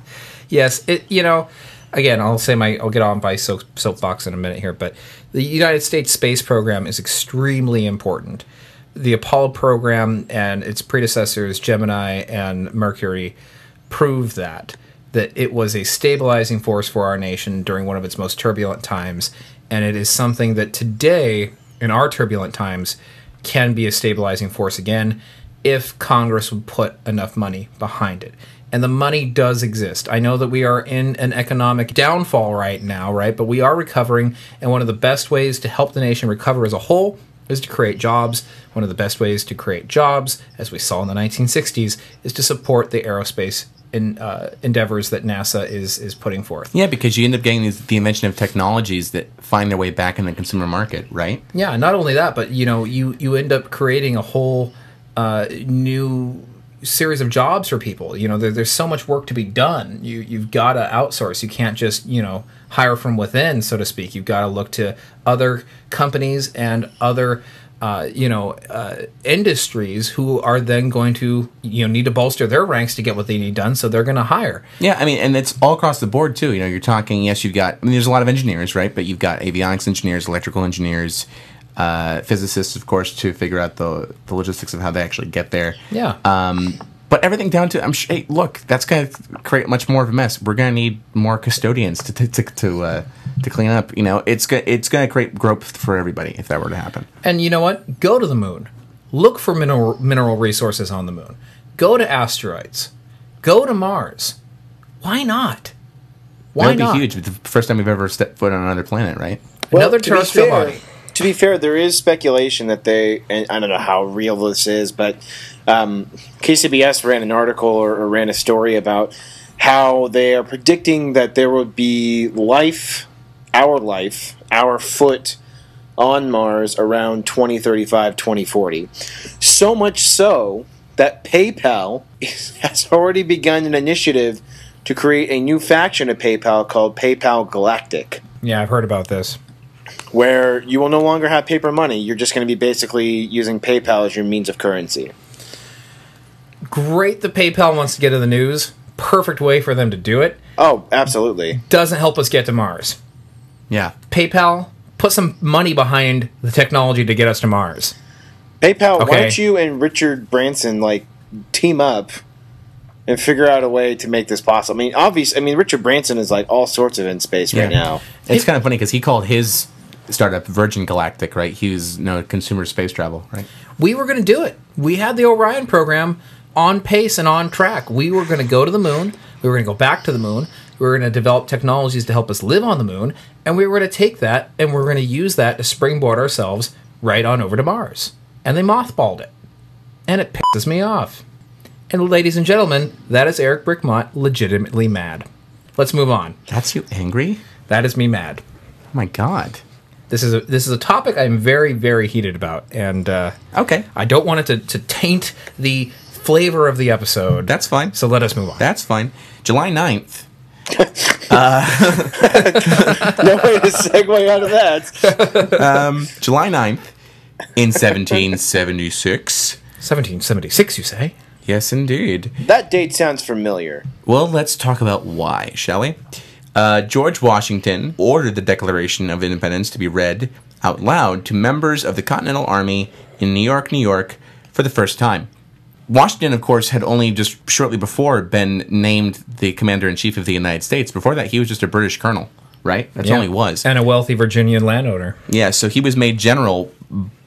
Yes, it. You know, again, I'll say my. I'll get on by soap, soapbox in a minute here, but the United States space program is extremely important. The Apollo program and its predecessors, Gemini and Mercury, proved that that it was a stabilizing force for our nation during one of its most turbulent times, and it is something that today, in our turbulent times, can be a stabilizing force again if Congress would put enough money behind it. And the money does exist. I know that we are in an economic downfall right now, right? But we are recovering, and one of the best ways to help the nation recover as a whole is to create jobs. One of the best ways to create jobs, as we saw in the 1960s, is to support the aerospace in, uh, endeavors that NASA is is putting forth. yeah, because you end up getting these, the invention of technologies that find their way back in the consumer market, right? Yeah, not only that, but you know, you you end up creating a whole uh, new series of jobs for people. You know, there, there's so much work to be done. You you've got to outsource. You can't just you know hire from within, so to speak. You've got to look to other companies and other. Uh, you know, uh, industries who are then going to you know need to bolster their ranks to get what they need done, so they're going to hire. Yeah, I mean, and it's all across the board too. You know, you're talking. Yes, you've got. I mean, there's a lot of engineers, right? But you've got avionics engineers, electrical engineers, uh, physicists, of course, to figure out the the logistics of how they actually get there. Yeah. Um, but everything down to I'm sure. Hey, look, that's going to create much more of a mess. We're going to need more custodians to to to to, uh, to clean up. You know, it's go- it's going to create growth for everybody if that were to happen. And you know what? Go to the moon. Look for mineral mineral resources on the moon. Go to asteroids. Go to Mars. Why not? Why that would not? be huge. It's the first time we've ever stepped foot on another planet, right? Another to be terrestrial fair- body. To be fair, there is speculation that they, and I don't know how real this is, but um, KCBS ran an article or, or ran a story about how they are predicting that there would be life our life, our foot on Mars around 2035, 2040. So much so that PayPal *laughs* has already begun an initiative to create a new faction of PayPal called PayPal Galactic, Yeah, I've heard about this. where you will no longer have paper money. You're just going to be basically using PayPal as your means of currency. Great that PayPal wants to get in the news. Perfect way for them to do it. Oh, absolutely. Doesn't help us get to Mars. Yeah. PayPal, put some money behind the technology to get us to Mars. PayPal, why don't you and Richard Branson like team up and figure out a way to make this possible? I mean, obviously, I mean, Richard Branson is like all sorts of in space right now. It's kind of funny because he called his startup Virgin Galactic, right? He was you know, consumer space travel, right? we were going to do it. We had the Orion program on pace and on track. We were going to go to the moon. We were going to go back to the moon. We were going to develop technologies to help us live on the moon. And we were going to take that and we're going to use that to springboard ourselves right on over to Mars. And they mothballed it. And it pisses me off. And ladies and gentlemen, that is Eric Brickmont legitimately mad. Let's move on. That's you angry? That is me mad. Oh my god. This is a this is a topic I'm very very heated about, and uh, Okay. I don't want it to, to taint the flavor of the episode. That's fine. so let us move on. That's fine. July 9th. *laughs* uh, no way to segue out of that. July 9th in 1776. 1776, you say? Yes, indeed. That date sounds familiar. Well, let's talk about why, shall we? Uh, George Washington ordered the Declaration of Independence to be read out loud to members of the Continental Army in New York, New York, for the first time. Washington, of course, had only just shortly before been named the Commander in Chief of the United States. Before that, he was just a British colonel, right? That's all he was. And a wealthy Virginian landowner. Yeah, so he was made general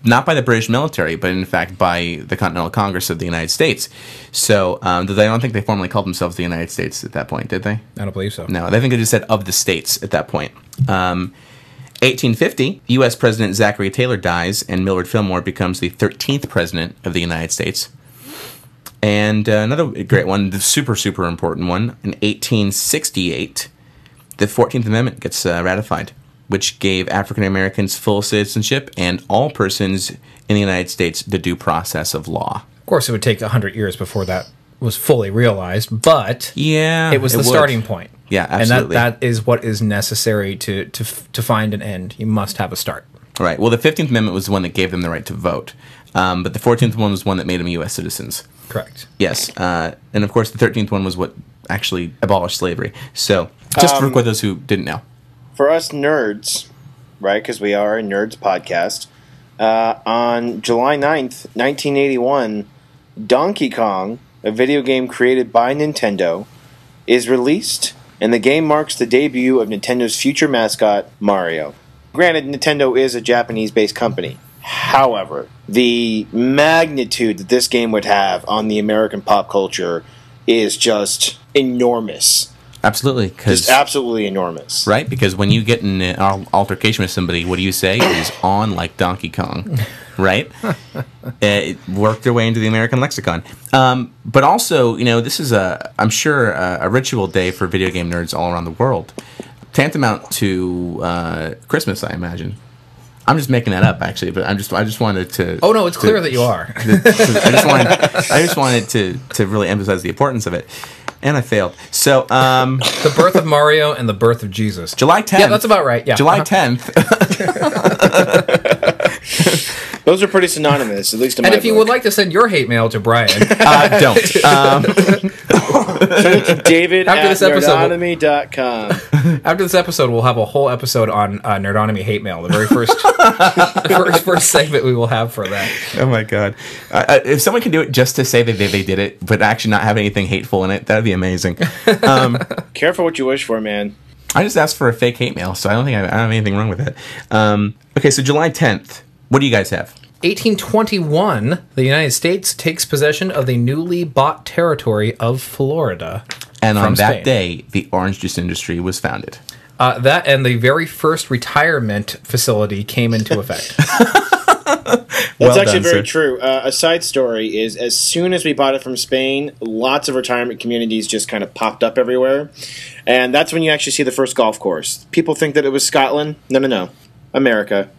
not by the British military, but in fact by the Continental Congress of the United States. So um, I don't think they formally called themselves the United States at that point, did they? I don't believe so. No, I think they just said of the states at that point. Um, 1850, U.S. President Zachary Taylor dies, and Millard Fillmore becomes the 13th president of the United States. And uh, another great one, the super, super important one, in 1868, the 14th Amendment gets uh, ratified, which gave African Americans full citizenship and all persons in the United States the due process of law. Of course, it would take 100 years before that was fully realized, but Yeah, it was the would. starting point. Yeah, absolutely. And that, that is what is necessary to, to, to find an end. You must have a start. Right. Well, the 15th Amendment was the one that gave them the right to vote, um, but the 14th one was one that made them U.S. citizens. Correct. Yes. Uh, and of course, the 13th one was what actually abolished slavery. So, just Um, for those who didn't know. For us nerds, right, because we are a nerds podcast, uh, on July 9th, 1981, Donkey Kong, a video game created by Nintendo, is released, and the game marks the debut of Nintendo's future mascot, Mario. Granted, Nintendo is a Japanese based company. However, the magnitude that this game would have on the American pop culture is just enormous. Absolutely. Because Just absolutely enormous. right? Because when you get in an altercation with somebody, what do you say? It is on like Donkey Kong, *laughs* right? Uh, it worked their way into the American lexicon. Um, but also, you know, this is a, I'm sure, a, a ritual day for video game nerds all around the world, tantamount to uh, Christmas, I imagine. I'm just making that up, actually, but I'm just, I just wanted to. Oh, no, it's to- clear that you are. I just wanted, I just wanted to to really emphasize the importance of it, and I failed. So, um, the birth of Mario and the birth of Jesus. July 10th. Yeah, that's about right. Yeah. July Uh-huh. 10th. *laughs* Those are pretty synonymous, at least in And my if you book. would like to send your hate mail to Bryan, *laughs* uh, don't. Um, David After at this episode, we'll- nerdonomy.com. *laughs* after this episode, we'll have a whole episode on uh, Nerdonomy hate mail. The very first, *laughs* first, first segment we will have for that. oh my god! Uh, uh, if someone can do it just to say that they, they did it, but actually not have anything hateful in it, that'd be amazing. Careful what you wish for, man. I just asked for a fake hate mail, so I don't think I, I don't have anything wrong with it. Um, okay, so July 10th. What do you guys have? 1821, the United States takes possession of the newly bought territory of Florida. And on From that Spain. day, the orange juice industry was founded. Uh, that and the very first retirement facility came into *laughs* effect. That's Well actually done, very sir. true. Uh, a side story is as soon as we bought it from Spain, lots of retirement communities just kind of popped up everywhere. And that's when you actually see the first golf course. People think that it was Scotland. No, no, no. America.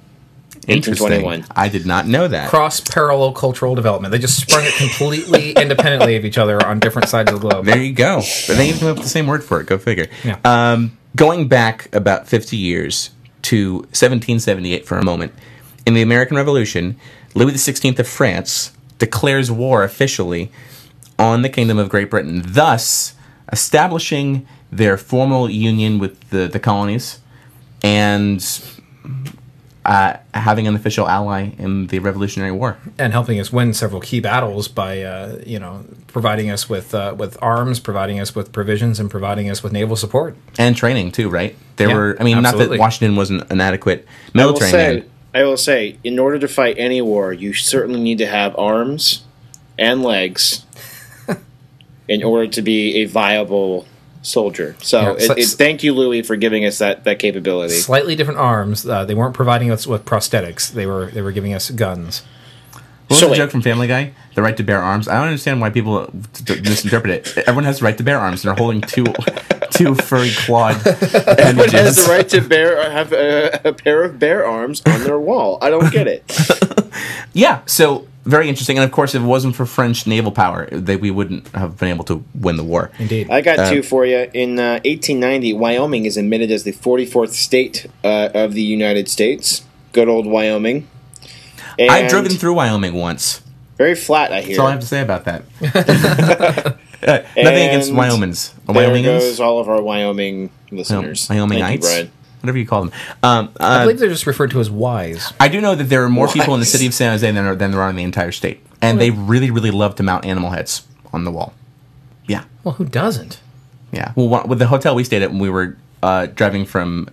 Interesting. 1821. I did not know that. Cross parallel cultural development. They just sprung it completely *laughs* independently of each other on different sides of the globe. There you go. But they even came up with the same word for it. Go figure. Yeah. Um, going back about 50 years to 1778 for a moment, in the American Revolution, Louis XVI of France declares war officially on the Kingdom of Great Britain, thus establishing their formal union with the, the colonies and uh, having an official ally in the Revolutionary War. and helping us win several key battles by uh, you know providing us with uh, with arms, providing us with provisions, and providing us with naval support. And training, too, right? There Yeah, were, I mean, not that Washington wasn't an adequate military. I will say. I will say, in order to fight any war, you certainly need to have arms and legs *laughs* in order to be a viable soldier. So, Yeah, it, so- it, thank you, Louis, for giving us that, that capability. Slightly different arms. Uh, they weren't providing us with prosthetics. They were they were giving us guns. What was So the wait. joke from Family Guy? The right to bear arms. I don't understand why people misinterpret it. Everyone has the right to bear arms. They're holding two, *laughs* two furry clawed *laughs* Everyone has the right to bear have a, a pair of bear arms on their wall. I don't get it. *laughs* Yeah, so very interesting. And of course, if it wasn't for French naval power, they, we wouldn't have been able to win the war. Indeed. I got Uh, two for you. In uh, 1890, Wyoming is admitted as the 44th state uh, of the United States. Good old Wyoming. And I've driven through Wyoming once. Very flat, I hear. That's all I have to say about that. *laughs* Uh, nothing against And Wyomings. There Wyomingans? goes all of our Wyoming listeners. Wyomingites? Thank you, Bryan. Whatever you call them. Um, I uh, believe they're just referred to as wise. I do know that there are more people in the city of San Jose than there, than there are in the entire state. And they really, really love to mount animal heads on the wall. Yeah. Well, who doesn't? Yeah. Well, one- with the hotel we stayed at when we were uh, driving from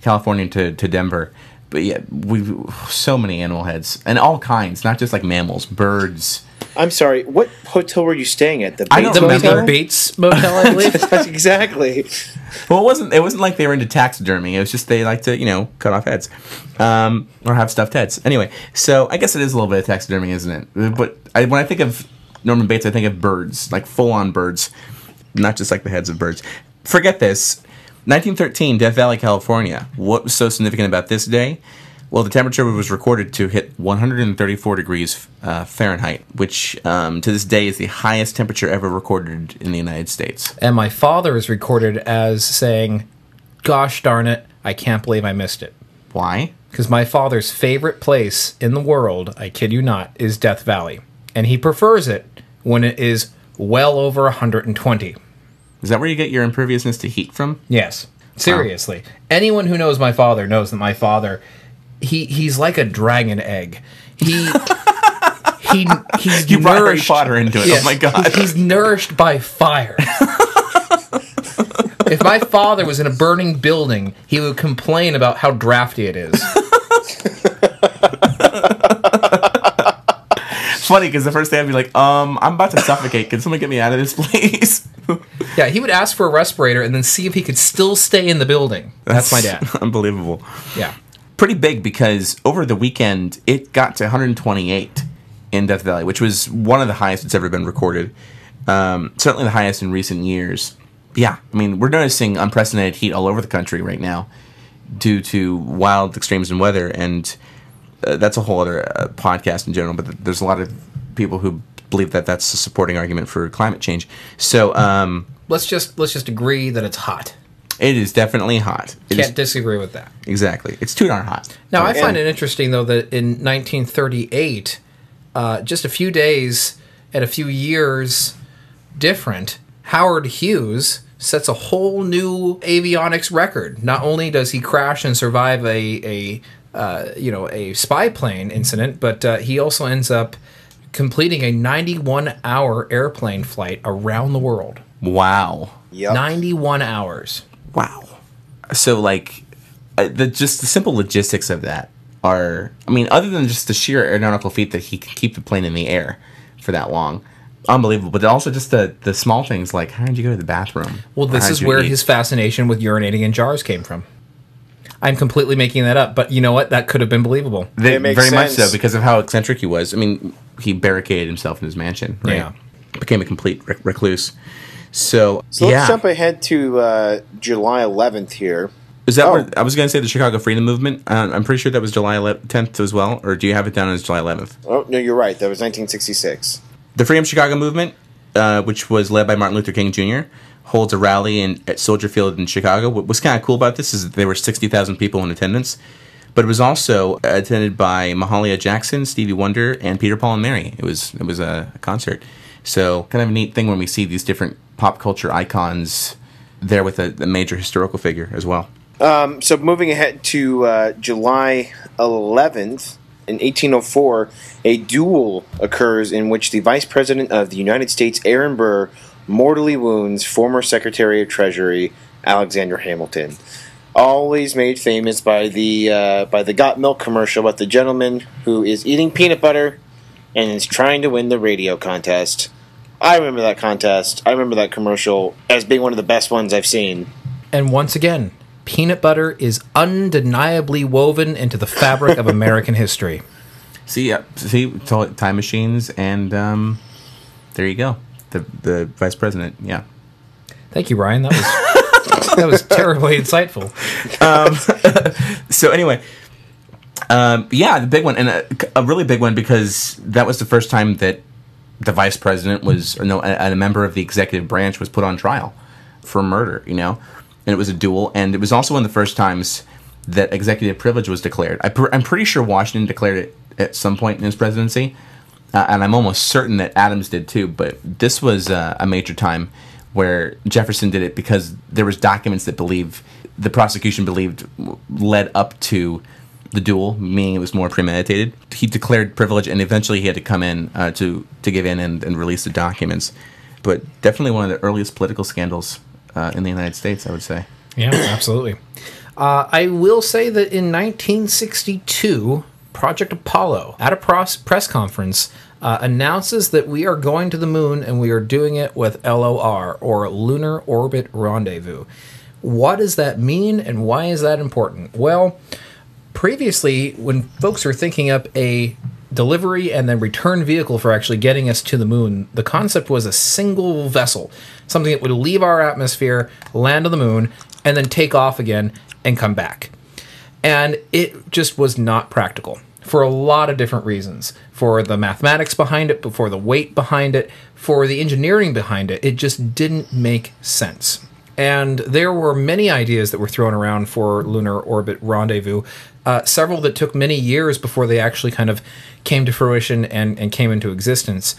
California to, to Denver, but yeah, we so many animal heads and all kinds, not just like mammals, birds. I'm sorry. What hotel were you staying at? The I don't Bates remember. Motel? Bates *laughs* Motel, I believe. Exactly. Well, it wasn't. It wasn't like they were into taxidermy. It was just they like to, you know, cut off heads, um, or have stuffed heads. Anyway, so I guess it is a little bit of taxidermy, isn't it? But I, when I think of Norman Bates, I think of birds, like full-on birds, not just like the heads of birds. Forget this. 1913, Death Valley, California. What was so significant about this day? Well, the temperature was recorded to hit 134 degrees uh, Fahrenheit, which um, to this day is the highest temperature ever recorded in the United States. and my father is recorded as saying, "Gosh darn it, I can't believe I missed it." Why? Because my father's favorite place in the world, I kid you not, is Death Valley. And he prefers it when it is well over 120. Is that where you get your imperviousness to heat from? Yes. Seriously. Anyone who knows my father knows that my father he he's like a dragon egg. He he he's You brought Harry nourished Potter into it. Yes. Oh my god. He's nourished by fire. *laughs* if my father was in a burning building, he would complain about how drafty it is. It's *laughs* funny because the first day I'd be like, um, I'm about to suffocate. Can someone get me out of this, please? *laughs* Yeah, he would ask for a respirator and then see if he could still stay in the building. That's my dad. Unbelievable. Yeah. Pretty big because over the weekend it got to 128 in Death Valley, which was one of the highest it's ever been recorded. Um, certainly the highest in recent years. Yeah, I mean, we're noticing unprecedented heat all over the country right now due to wild extremes in weather, and uh, that's a whole other uh, podcast in general. But th- there's a lot of people who believe that that's a supporting argument for climate change. So um, Let's just let's just agree that it's hot. It is definitely hot. It is- Can't disagree with that. exactly. It's too darn hot. Now, I find it interesting, though, that in 1938, uh, just a few days and a few years different, Howard Hughes sets a whole new avionics record. Not only does he crash and survive a, a uh, you know a spy plane incident, but uh, he also ends up completing a 91 hour airplane flight around the world. Wow. Yep. 91 hours. Wow. So like, uh, the just the simple logistics of that are, I mean, other than just the sheer aeronautical feat that he can keep the plane in the air for that long, unbelievable. But also just the the small things like how did you go to the bathroom? Well, this is where eat? his fascination with urinating in jars came from. I'm completely making that up, but you know what? That could have been believable. They- It makes very much so because of how eccentric he was. I mean, he barricaded himself in his mansion. Right? Yeah. became a complete rec- recluse. So, So yeah, let's jump ahead to uh, July 11th here. is that Oh. where I was going to say the Chicago Freedom Movement? Uh, I'm pretty sure that was July 11th, 10th as well, or do you have it down as July 11th? Oh, no, you're right. That was 1966. The Freedom Chicago movement, uh, which was led by Martin Luther King Jr., holds a rally in, at Soldier Field in Chicago. What was kind of cool about this is that there were 60,000 people in attendance, but it was also attended by Mahalia Jackson, Stevie Wonder, and Peter, Paul, and Mary. It was it was a concert. So kind of a neat thing when we see these different pop culture icons there with a, a major historical figure as well. Um, so moving ahead to uh, July 11th, in 1804, a duel occurs in which the Vice President of the United States, Aaron Burr, mortally wounds former Secretary of Treasury Alexander Hamilton. Always made famous by the uh, by the Got Milk commercial about the gentleman who is eating peanut butter and is trying to win the radio contest. I remember that contest. I remember that commercial as being one of the best ones I've seen. And once again, peanut butter is undeniably woven into the fabric of *laughs* American history. See, yeah, see, t- time machines, and um, there you go. The the vice president, yeah. Thank you, Ryan. That was *laughs* that was terribly insightful. *laughs* so anyway, um, yeah, the big one, and a, a really big one because that was the first time that the vice president was, or no, a, a member of the executive branch was put on trial for murder. You know, and it was a duel, and it was also one of the first times that executive privilege was declared. I I'm pretty sure Washington declared it at some point in his presidency, uh, and I'm almost certain that Adams did too. But this was uh, a major time where Jefferson did it because there was documents that believe the prosecution believed led up to the duel, meaning it was more premeditated. He declared privilege, and eventually he had to come in uh, to to give in and, and release the documents. But definitely one of the earliest political scandals uh, in the United States, I would say. Yeah, absolutely. Uh, I will say that in 1962, Project Apollo, at a pros- press conference, uh, announces that we are going to the moon and we are doing it with LOR, or Lunar Orbit Rendezvous. What does that mean and why is that important? Well, previously, when folks were thinking up a delivery and then return vehicle for actually getting us to the moon, the concept was a single vessel, something that would leave our atmosphere, land on the moon, and then take off again and come back. And it just was not practical for a lot of different reasons. For the mathematics behind it, for the weight behind it, for the engineering behind it, it just didn't make sense. And there were many ideas that were thrown around for Lunar Orbit Rendezvous, uh, several that took many years before they actually kind of came to fruition and, and came into existence.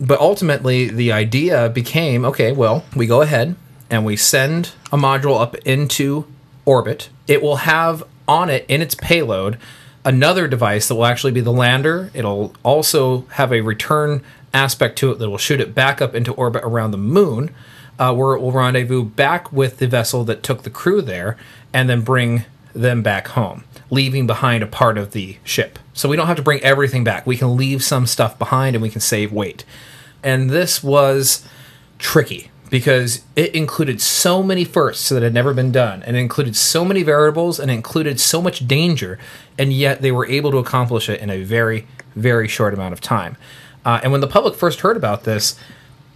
But ultimately, the idea became okay, well, we go ahead and we send a module up into orbit. It will have on it, in its payload, another device that will actually be the lander. It'll also have a return aspect to it that will shoot it back up into orbit around the moon, uh, where it will rendezvous back with the vessel that took the crew there and then bring them back home, leaving behind a part of the ship. So we don't have to bring everything back. We can leave some stuff behind and we can save weight. And this was tricky because it included so many firsts that had never been done and included so many variables and included so much danger and yet they were able to accomplish it in a very very short amount of time uh, and when the public first heard about this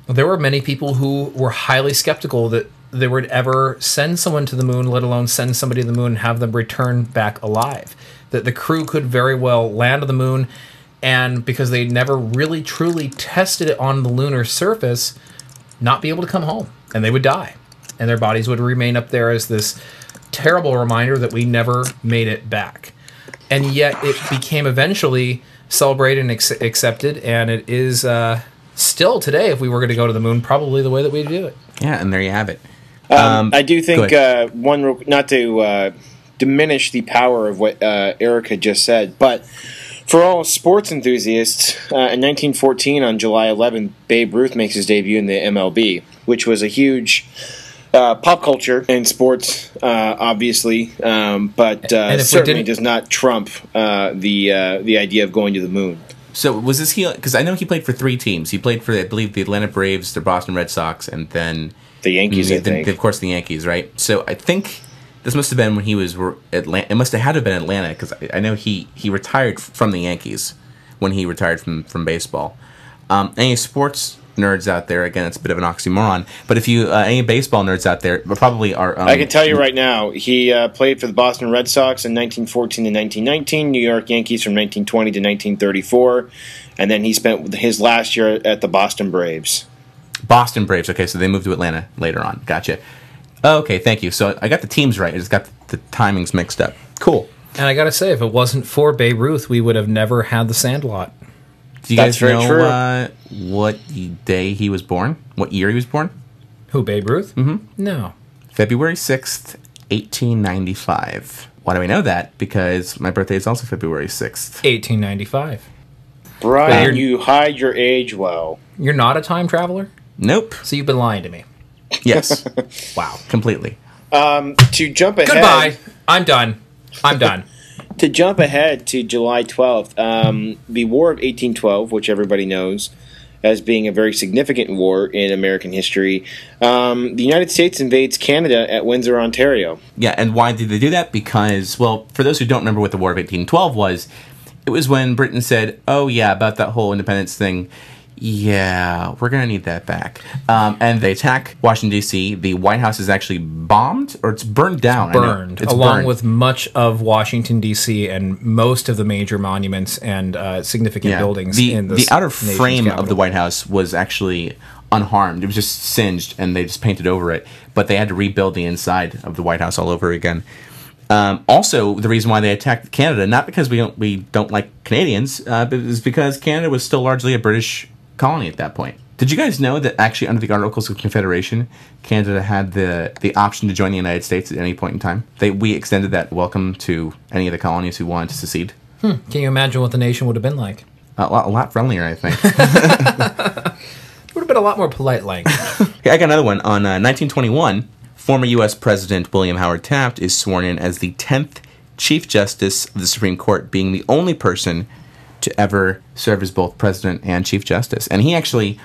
there were many people who were highly skeptical that they would ever send someone to the moon let alone send somebody to the moon and have them return back alive. That the crew could very well land on the moon and because they never really truly tested it on the lunar surface not be able to come home and they would die. And their bodies would remain up there as this terrible reminder that we never made it back. And yet it became eventually celebrated and ex- accepted and it is uh, still today if we were going to go to the moon probably the way that we do it. Yeah, and there you have it. Um, I do think uh, one not to uh, diminish the power of what uh, Eric had just said, but for all sports enthusiasts, uh, in 1914 on July 11, Babe Ruth makes his debut in the MLB, which was a huge. Uh, pop culture and sports, uh, obviously, um, but uh, And if we certainly does not trump uh, the uh, the idea of going to the moon. So was this he? Because I know he played for three teams. He played for, I believe, the Atlanta Braves, the Boston Red Sox, and then The Yankees, I the- of course, the Yankees, right? So I think this must have been when he was Atlanta. It must have had to have been Atlanta because I, I know he he retired from the Yankees when he retired from from baseball. Um, any sports nerds out there? Again, it's a bit of an oxymoron. But if you uh, any baseball nerds out there, probably are. Um, I can tell you right now, he uh, played for the Boston Red Sox in 1914 to 1919, New York Yankees from 1920 to 1934, and then he spent his last year at the Boston Braves. Boston Braves. Okay, so they moved to Atlanta later on. Gotcha. Okay, thank you. So I got the teams right. I just got the timings mixed up. Cool. And I gotta say, if it wasn't for Babe Ruth, we would have never had the Sandlot. Do you That's guys very know true. uh, what day he was born? What year he was born? Who, Babe Ruth? Mm-hmm. No. February 6th, 1895. Why do we know that? Because my birthday is also February 6th. 1895. Bryan, you're- you hide your age well. You're not a time traveler, Nope. so you've been lying to me. Yes. *laughs* Wow. completely. To jump ahead, Goodbye. I'm done. I'm done. *laughs* to jump ahead to July 12th, um, the War of 1812, which everybody knows as being a very significant war in American history, um, the United States invades Canada at Windsor, Ontario. Yeah, and why did they do that? Because, well, for those who don't remember what the War of 1812 was, it was when Britain said, oh, yeah, about that whole independence thing. Yeah, we're going to need that back. Um, and they attack Washington, D.C. The White House is actually bombed, or it's burned down. I know. Burned, It's along burned. with much of Washington D.C. and most of the major monuments and uh, significant Yeah. buildings The, in the the outer frame of the White House was actually unharmed. It was just singed, and they just painted over it. But they had to rebuild the inside of the White House all over again. Um, also, the reason why they attacked Canada, not because we don't we don't like Canadians, uh, but is because Canada was still largely a British colony at that point. Did you guys know that actually under the Articles of Confederation, Canada had the the option to join the United States at any point in time? They we extended that welcome to any of the colonies who wanted to secede. Can you imagine what the nation would have been like? A lot, a lot friendlier, I think. It *laughs* *laughs* would have been a lot more polite language. Okay, I got another one. On uh, 1921, former U.S. President William Howard Taft is sworn in as the 10th Chief Justice of the Supreme Court, being the only person to ever serve as both President and Chief Justice. And he actually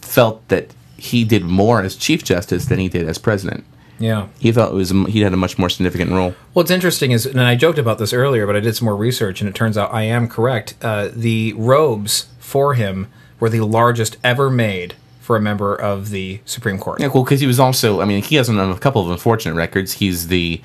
felt that he did more as Chief Justice than he did as President. yeah. He thought it was he had a much more significant role. Well, what's interesting is, and I joked about this earlier, but I did some more research, and it turns out I am correct. Uh, the robes for him were the largest ever made for a member of the Supreme Court. Yeah, cool. Because he was also, I mean, he has a couple of unfortunate records. He's the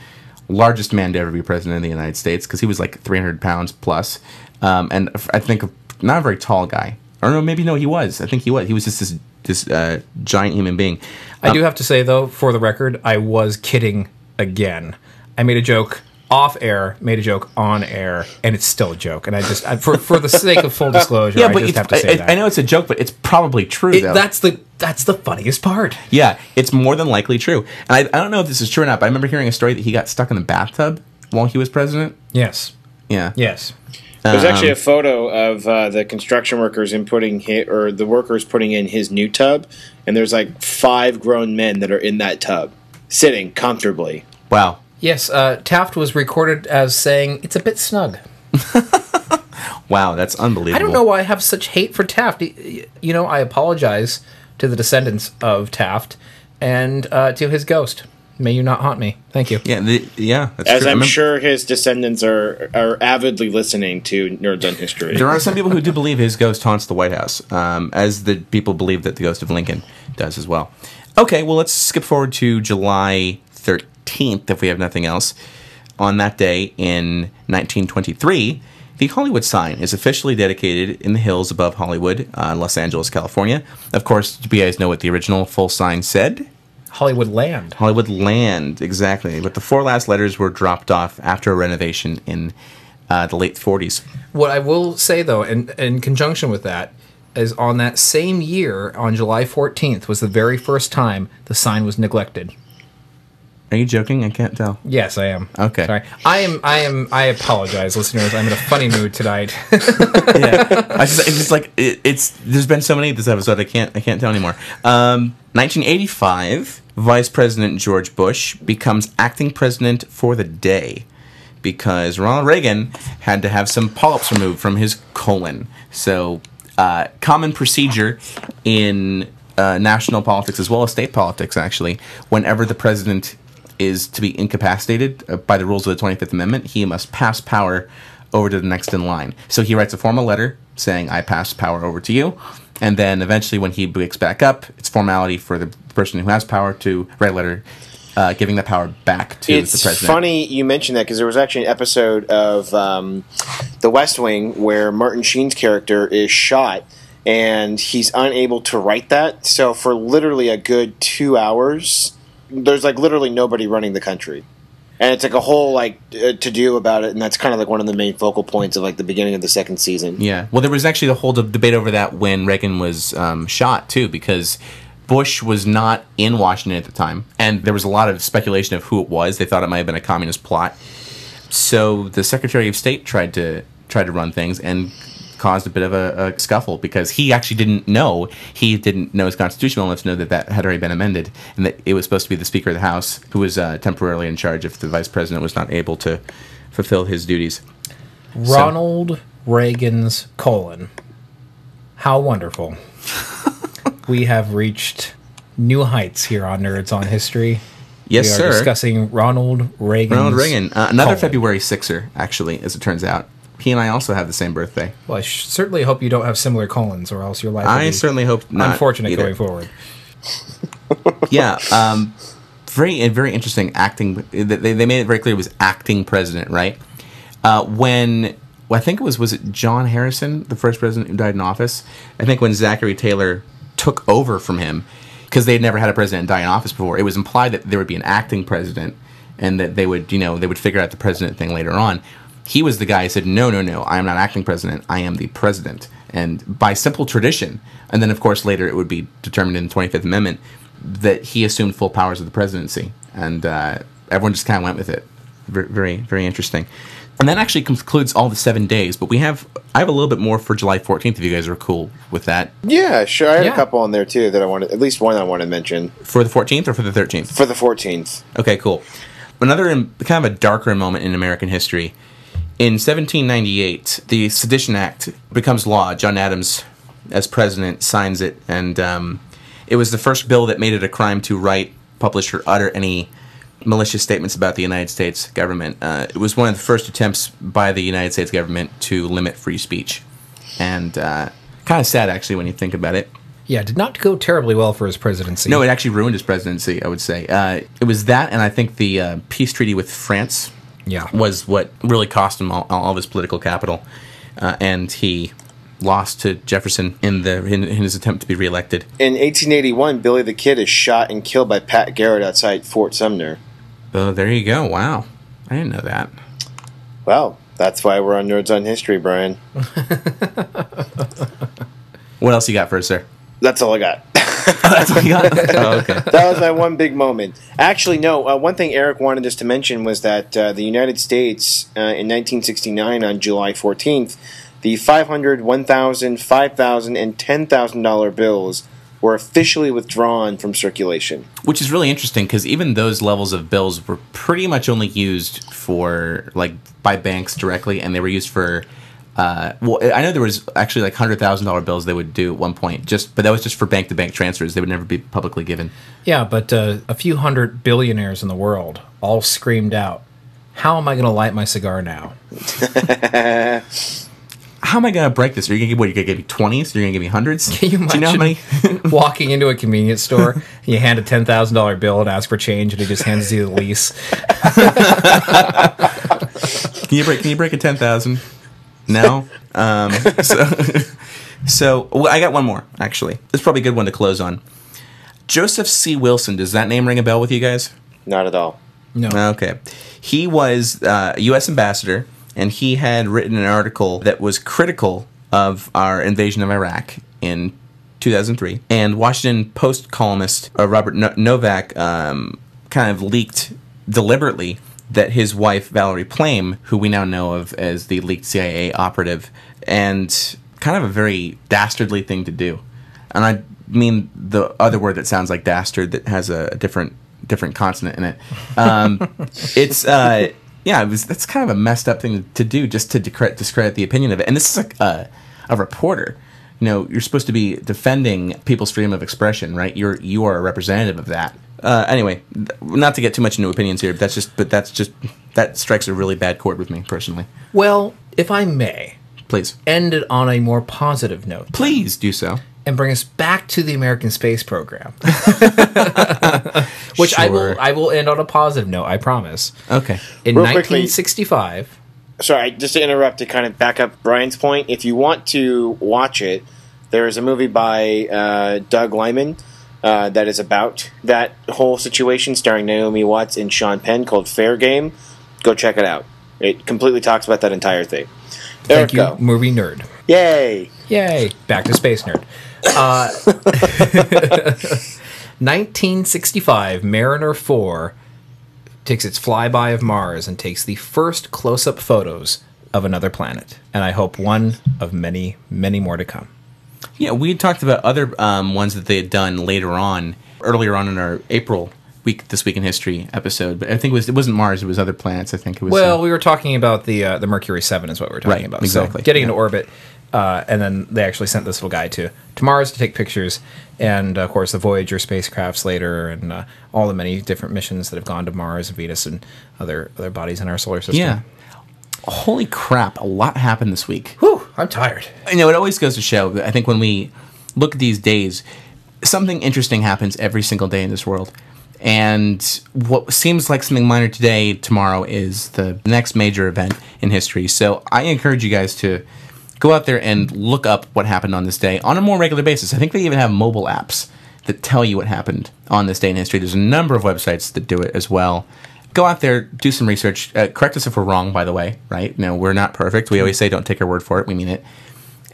largest man to ever be president of the United States because he was like 300 pounds plus, um, and I think not a very tall guy. Or no, maybe no, he was. I think he was. He was just this this uh, giant human being. I do have to say, though, for the record, I was kidding again. I made a joke off air, made a joke on air, and it's still a joke. And I just, I, for for the sake of full disclosure, *laughs* Yeah, I but just it's, have to say I, that. I know it's a joke, but it's probably true It- though. that's the that's the funniest part. yeah, it's more than likely true. And I, I don't know if this is true or not, but I remember hearing a story that he got stuck in the bathtub while he was president. Yes, Yeah. yes. There's Um, actually a photo of uh, the construction workers inputting hit, or the workers putting in his new tub, and there's like five grown men that are in that tub, sitting comfortably. Wow. Yes, uh, Taft was recorded as saying, It's a bit snug. *laughs* Wow, that's unbelievable. I don't know why I have such hate for Taft. Y- y- You know, I apologize to the descendants of Taft and uh, to his ghost. May you not haunt me. Thank you. Yeah, the, yeah, that's As true. I I'm sure his descendants are are avidly listening to Nerds on History. There are some people who do believe his ghost haunts the White House, um, as the people believe that the ghost of Lincoln does as well. Okay, well, let's skip forward to July 13th, if we have nothing else. On that day in 1923, the Hollywood sign is officially dedicated in the hills above Hollywood, uh, Los Angeles, California. Of course, do you guys know what the original full sign said? Hollywood Land. Hollywood Land, exactly. But the four last letters were dropped off after a renovation in uh, the late 40s. What I will say, though, in, in conjunction with that, is on that same year, on July 14th, was the very first time the sign was neglected. Are you joking? I can't tell. Yes, I am. Okay. Sorry. I am, I am, I apologize, listeners. I'm in a funny mood tonight. *laughs* yeah, I just, it's just like it, it's. There's been so many this episode. I can't. I can't tell anymore. Um, 1985, Vice President George Bush becomes acting president for the day because Ronald Reagan had to have some polyps removed from his colon. So, uh, common procedure in uh, national politics as well as state politics, actually, whenever the president is to be incapacitated uh, by the rules of the 25th Amendment, he must pass power over to the next in line. So he writes a formal letter saying, I pass power over to you. And then eventually, when he wakes back up, it's formality for the person who has power to write a letter uh, giving the power back to it's the president. It's funny you mentioned that because there was actually an episode of um, The West Wing where Martin Sheen's character is shot and he's unable to write that. So for literally a good two hours, there's like literally nobody running the country. And it's like a whole like uh, to do about it, and that's kind of like one of the main focal points of like the beginning of the second season. Yeah. Well, there was actually the whole de- debate over that when Reagan was um, shot too, because Bush was not in Washington at the time, and there was a lot of speculation of who it was. They thought it might have been a communist plot. So the Secretary of State tried to tried to run things and caused a bit of a, a scuffle because he actually didn't know he didn't know his constitutional enough to know that that had already been amended and that it was supposed to be the Speaker of the House who was uh, temporarily in charge if the Vice President was not able to fulfill his duties. Ronald Reagan's colon. How wonderful. *laughs* we have reached new heights here on Nerds on History. Yes, we are sir. discussing Ronald Reagan. Ronald Reagan, uh, another February sixer, actually, as it turns out. He and I also have the same birthday. Well, I sh- certainly hope you don't have similar colons, or else your life I be certainly hope not. unfortunate either. going forward. *laughs* yeah, um, very very interesting acting. They, they made it very clear it was acting president, right? Uh, when well, I think it was was it John Harrison, the first president who died in office. I think when Zachary Taylor took over from him, because they had never had a president die in office before, it was implied that there would be an acting president, and that they would you know they would figure out the president thing later on. He was the guy who said, "No, no, no, I am not acting president. I am the president." And by simple tradition, and then of course later it would be determined in the Twenty Fifth Amendment that he assumed full powers of the presidency, and uh, everyone just kind of went with it. Very, very, very interesting. And that actually concludes all the seven days. But we have, I have a little bit more for July 14th. If you guys are cool with that, Yeah, sure. I had Yeah. a couple on there too that I wanted, at least one I want to mention for the 14th or for the 13th. for the 14th. Okay, cool. Another um, kind of a darker moment in American history. In 1798, the Sedition Act becomes law. John Adams, as president, signs it, and um, it was the first bill that made it a crime to write, publish, or utter any malicious statements about the United States government. Uh, it was one of the first attempts by the United States government to limit free speech, and uh, kind of sad actually when you think about it. Yeah, did not go terribly well for his presidency. No, it actually ruined his presidency. I would say uh, it was that, and I think the uh, peace treaty with France yeah, was what really cost him all, all of his political capital, uh, and he lost to Jefferson in the in, in his attempt to be reelected. In 1881, Billy the Kid is shot and killed by Pat Garrett outside Fort Sumner. Oh, there you go. Wow, I didn't know that. Well, that's why we're on Nerds on History, Bryan. *laughs* What else you got for us, sir? That's all I got. That's what you got. *laughs* oh, okay. that was my one big moment. Actually, no. Uh, one thing Eric wanted us to mention was that uh, the United States, uh, in 1969, on July 14th, the 500, 1,000, 5,000, and 10,000 dollar bills were officially withdrawn from circulation. Which is really interesting because even those levels of bills were pretty much only used for like by banks directly, and they were used for. Uh, well, I know there was actually like hundred thousand dollar bills they would do at one point, just but that was just for bank to bank transfers. They would never be publicly given. yeah, but uh, a few hundred billionaires in the world all screamed out, "How am I going to light my cigar now?" *laughs* How am I gonna break this? Are you gonna give what? You gonna give me twenties? You're gonna give me hundreds? Can *laughs* you Do you know how many? *laughs* walking into a convenience store, you hand a ten thousand dollar bill and ask for change, and he just hands you the lease. Can you break? Can you break a ten thousand? No. *laughs* Um, so, *laughs* so well, I got one more actually. This is probably a good one to close on. Joseph C. Wilson. Does that name ring a bell with you guys? Not at all. No, Okay. He was uh, a U.S. ambassador, and he had written an article that was critical of our invasion of Iraq in 2003. And Washington Post columnist uh, Robert no- Novak um, kind of leaked deliberately that his wife, Valerie Plame, who we now know of as the leaked CIA operative, and kind of a very dastardly thing to do. And I mean the other word that sounds like dastard that has a, different different consonant in it. Um, *laughs* it's uh, yeah, it was that's kind of a messed up thing to do just to discredit, discredit the opinion of it. And this is like a, a reporter you know, you're supposed to be defending people's freedom of expression, right? You're you are a representative of that. Uh, anyway, th- not to get too much into opinions here, but that's just but that's just that strikes a really bad chord with me personally. Well, if I may, Please, end it on a more positive note please do so. and bring us back to the American space program. *laughs* *laughs* Which I will Sure. I will end on a positive note, I promise. Okay. In Real quickly- 1965, Sorry, just to interrupt to kind of back up Bryan's point. If you want to watch it, there is a movie by uh, Doug Liman uh, that is about that whole situation, starring Naomi Watts and Sean Penn, called Fair Game. Go check it out. It completely talks about that entire thing. There thank you, go. movie nerd. Yay! Yay! Back to Space Nerd. Uh, *laughs* 1965, Mariner 4 takes its flyby of Mars and takes the first close up photos of another planet. And I hope one of many, many more to come. Yeah, we had talked about other um, ones that they had done later on, earlier on in our April week, this week in history episode. But I think it was it wasn't Mars; it was other planets. I think it was. Well, uh, we were talking about the uh, the Mercury 7 is what we were talking Right, about. exactly, So getting yeah. into orbit. Uh, and then they actually sent this little guy to, to Mars to take pictures. And of course, the Voyager spacecrafts later, and uh, all the many different missions that have gone to Mars and Venus and other other bodies in our solar system. yeah. Holy crap! A lot happened this week. Whew, I'm tired. you know, it always goes to show that I think when we look at these days, something interesting happens every single day in this world. And what seems like something minor today, tomorrow is the next major event in history. So I encourage you guys to go out there and look up what happened on this day on a more regular basis. I think they even have mobile apps that tell you what happened on this day in history. There's a number of websites that do it as well. Go out there, do some research. Uh, correct us if we're wrong, by the way, right? No, we're not perfect. We always say don't take our word for it. We mean it.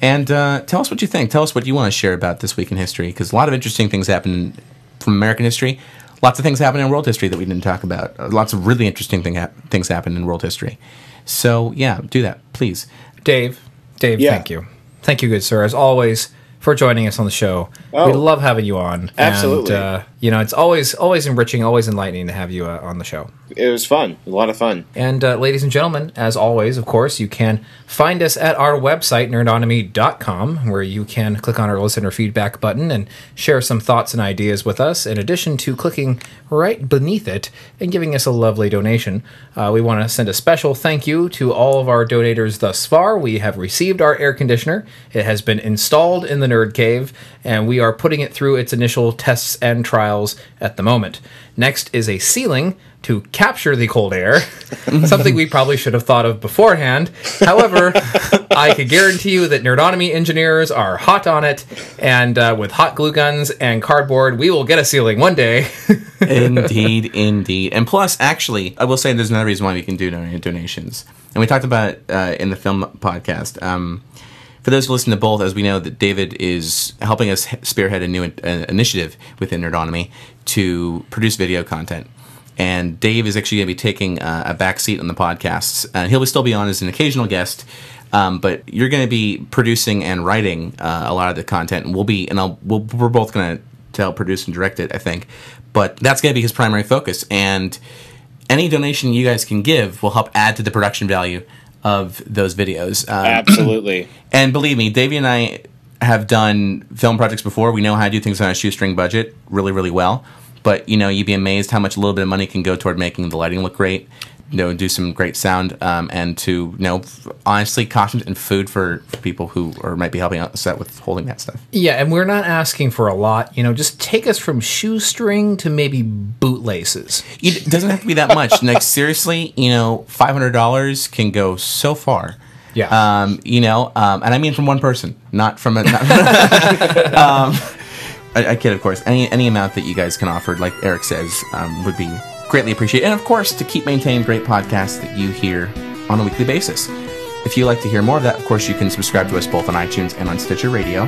And uh, tell us what you think. Tell us what you want to share about this week in history, because a lot of interesting things happen from American history. Lots of things happen in world history that we didn't talk about. Uh, lots of really interesting thing hap- things happen in world history. So yeah, do that, please. Dave, Dave, Yeah. thank you. Thank you, good sir, as always, for joining us on the show. Oh. we love having you on. Absolutely. And, uh, you know, it's always always enriching, always enlightening to have you uh, on the show. It was fun. A lot of fun. And uh, ladies and gentlemen, as always, of course, you can find us at our website, nerdonomy.com, where you can click on our listener feedback button and share some thoughts and ideas with us, in addition to clicking right beneath it and giving us a lovely donation. Uh, we want to send a special thank you to all of our donators thus far. We have received our air conditioner, it has been installed in the Nerd Cave, and we are putting it through its initial tests and trials at the moment. Next is a ceiling to capture the cold air, *laughs* something we probably should have thought of beforehand. However, I can guarantee you that Nerdonomy engineers are hot on it, and uh, with hot glue guns and cardboard, we will get a ceiling one day. *laughs* indeed, indeed. And plus, actually, I will say there's another reason why we can do donations. And we talked about uh, in the film podcast. Um, for those who listen to both, as we know that David is helping us spearhead a new in- uh, initiative within Nerdonomy to produce video content. And Dave is actually going to be taking uh, a back seat on the podcasts. And he'll be still be on as an occasional guest. Um, but you're going to be producing and writing uh, a lot of the content, and we'll be, and I'll, we'll, we're both going to tell, produce, and direct it. I think, but that's going to be his primary focus. And any donation you guys can give will help add to the production value of those videos. Um, Absolutely. *clears throat* and believe me, Davey and I have done film projects before. We know how to do things on a shoestring budget really, really well. But you know, you'd be amazed how much a little bit of money can go toward making the lighting look great. You know, do some great sound, um, and to you know, honestly, costumes and food for, for people who or might be helping out the set with holding that stuff. yeah, and we're not asking for a lot. You know, just take us from shoestring to maybe bootlaces. It doesn't have to be that much. *laughs* like seriously, you know, five hundred dollars can go so far. Yeah. Um, you know, um, and I mean from one person, not from a. Not, *laughs* um, I, I kid, of course. Any any amount that you guys can offer, like Eric says, um, would be greatly appreciated. And of course, to keep maintaining great podcasts that you hear on a weekly basis. If you like to hear more of that, of course, you can subscribe to us both on iTunes and on Stitcher Radio.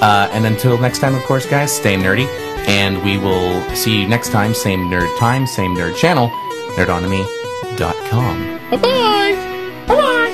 Uh, and until next time, of course, guys, stay nerdy. And we will see you next time. Same nerd time, same nerd channel, nerdonomy.com. Bye bye.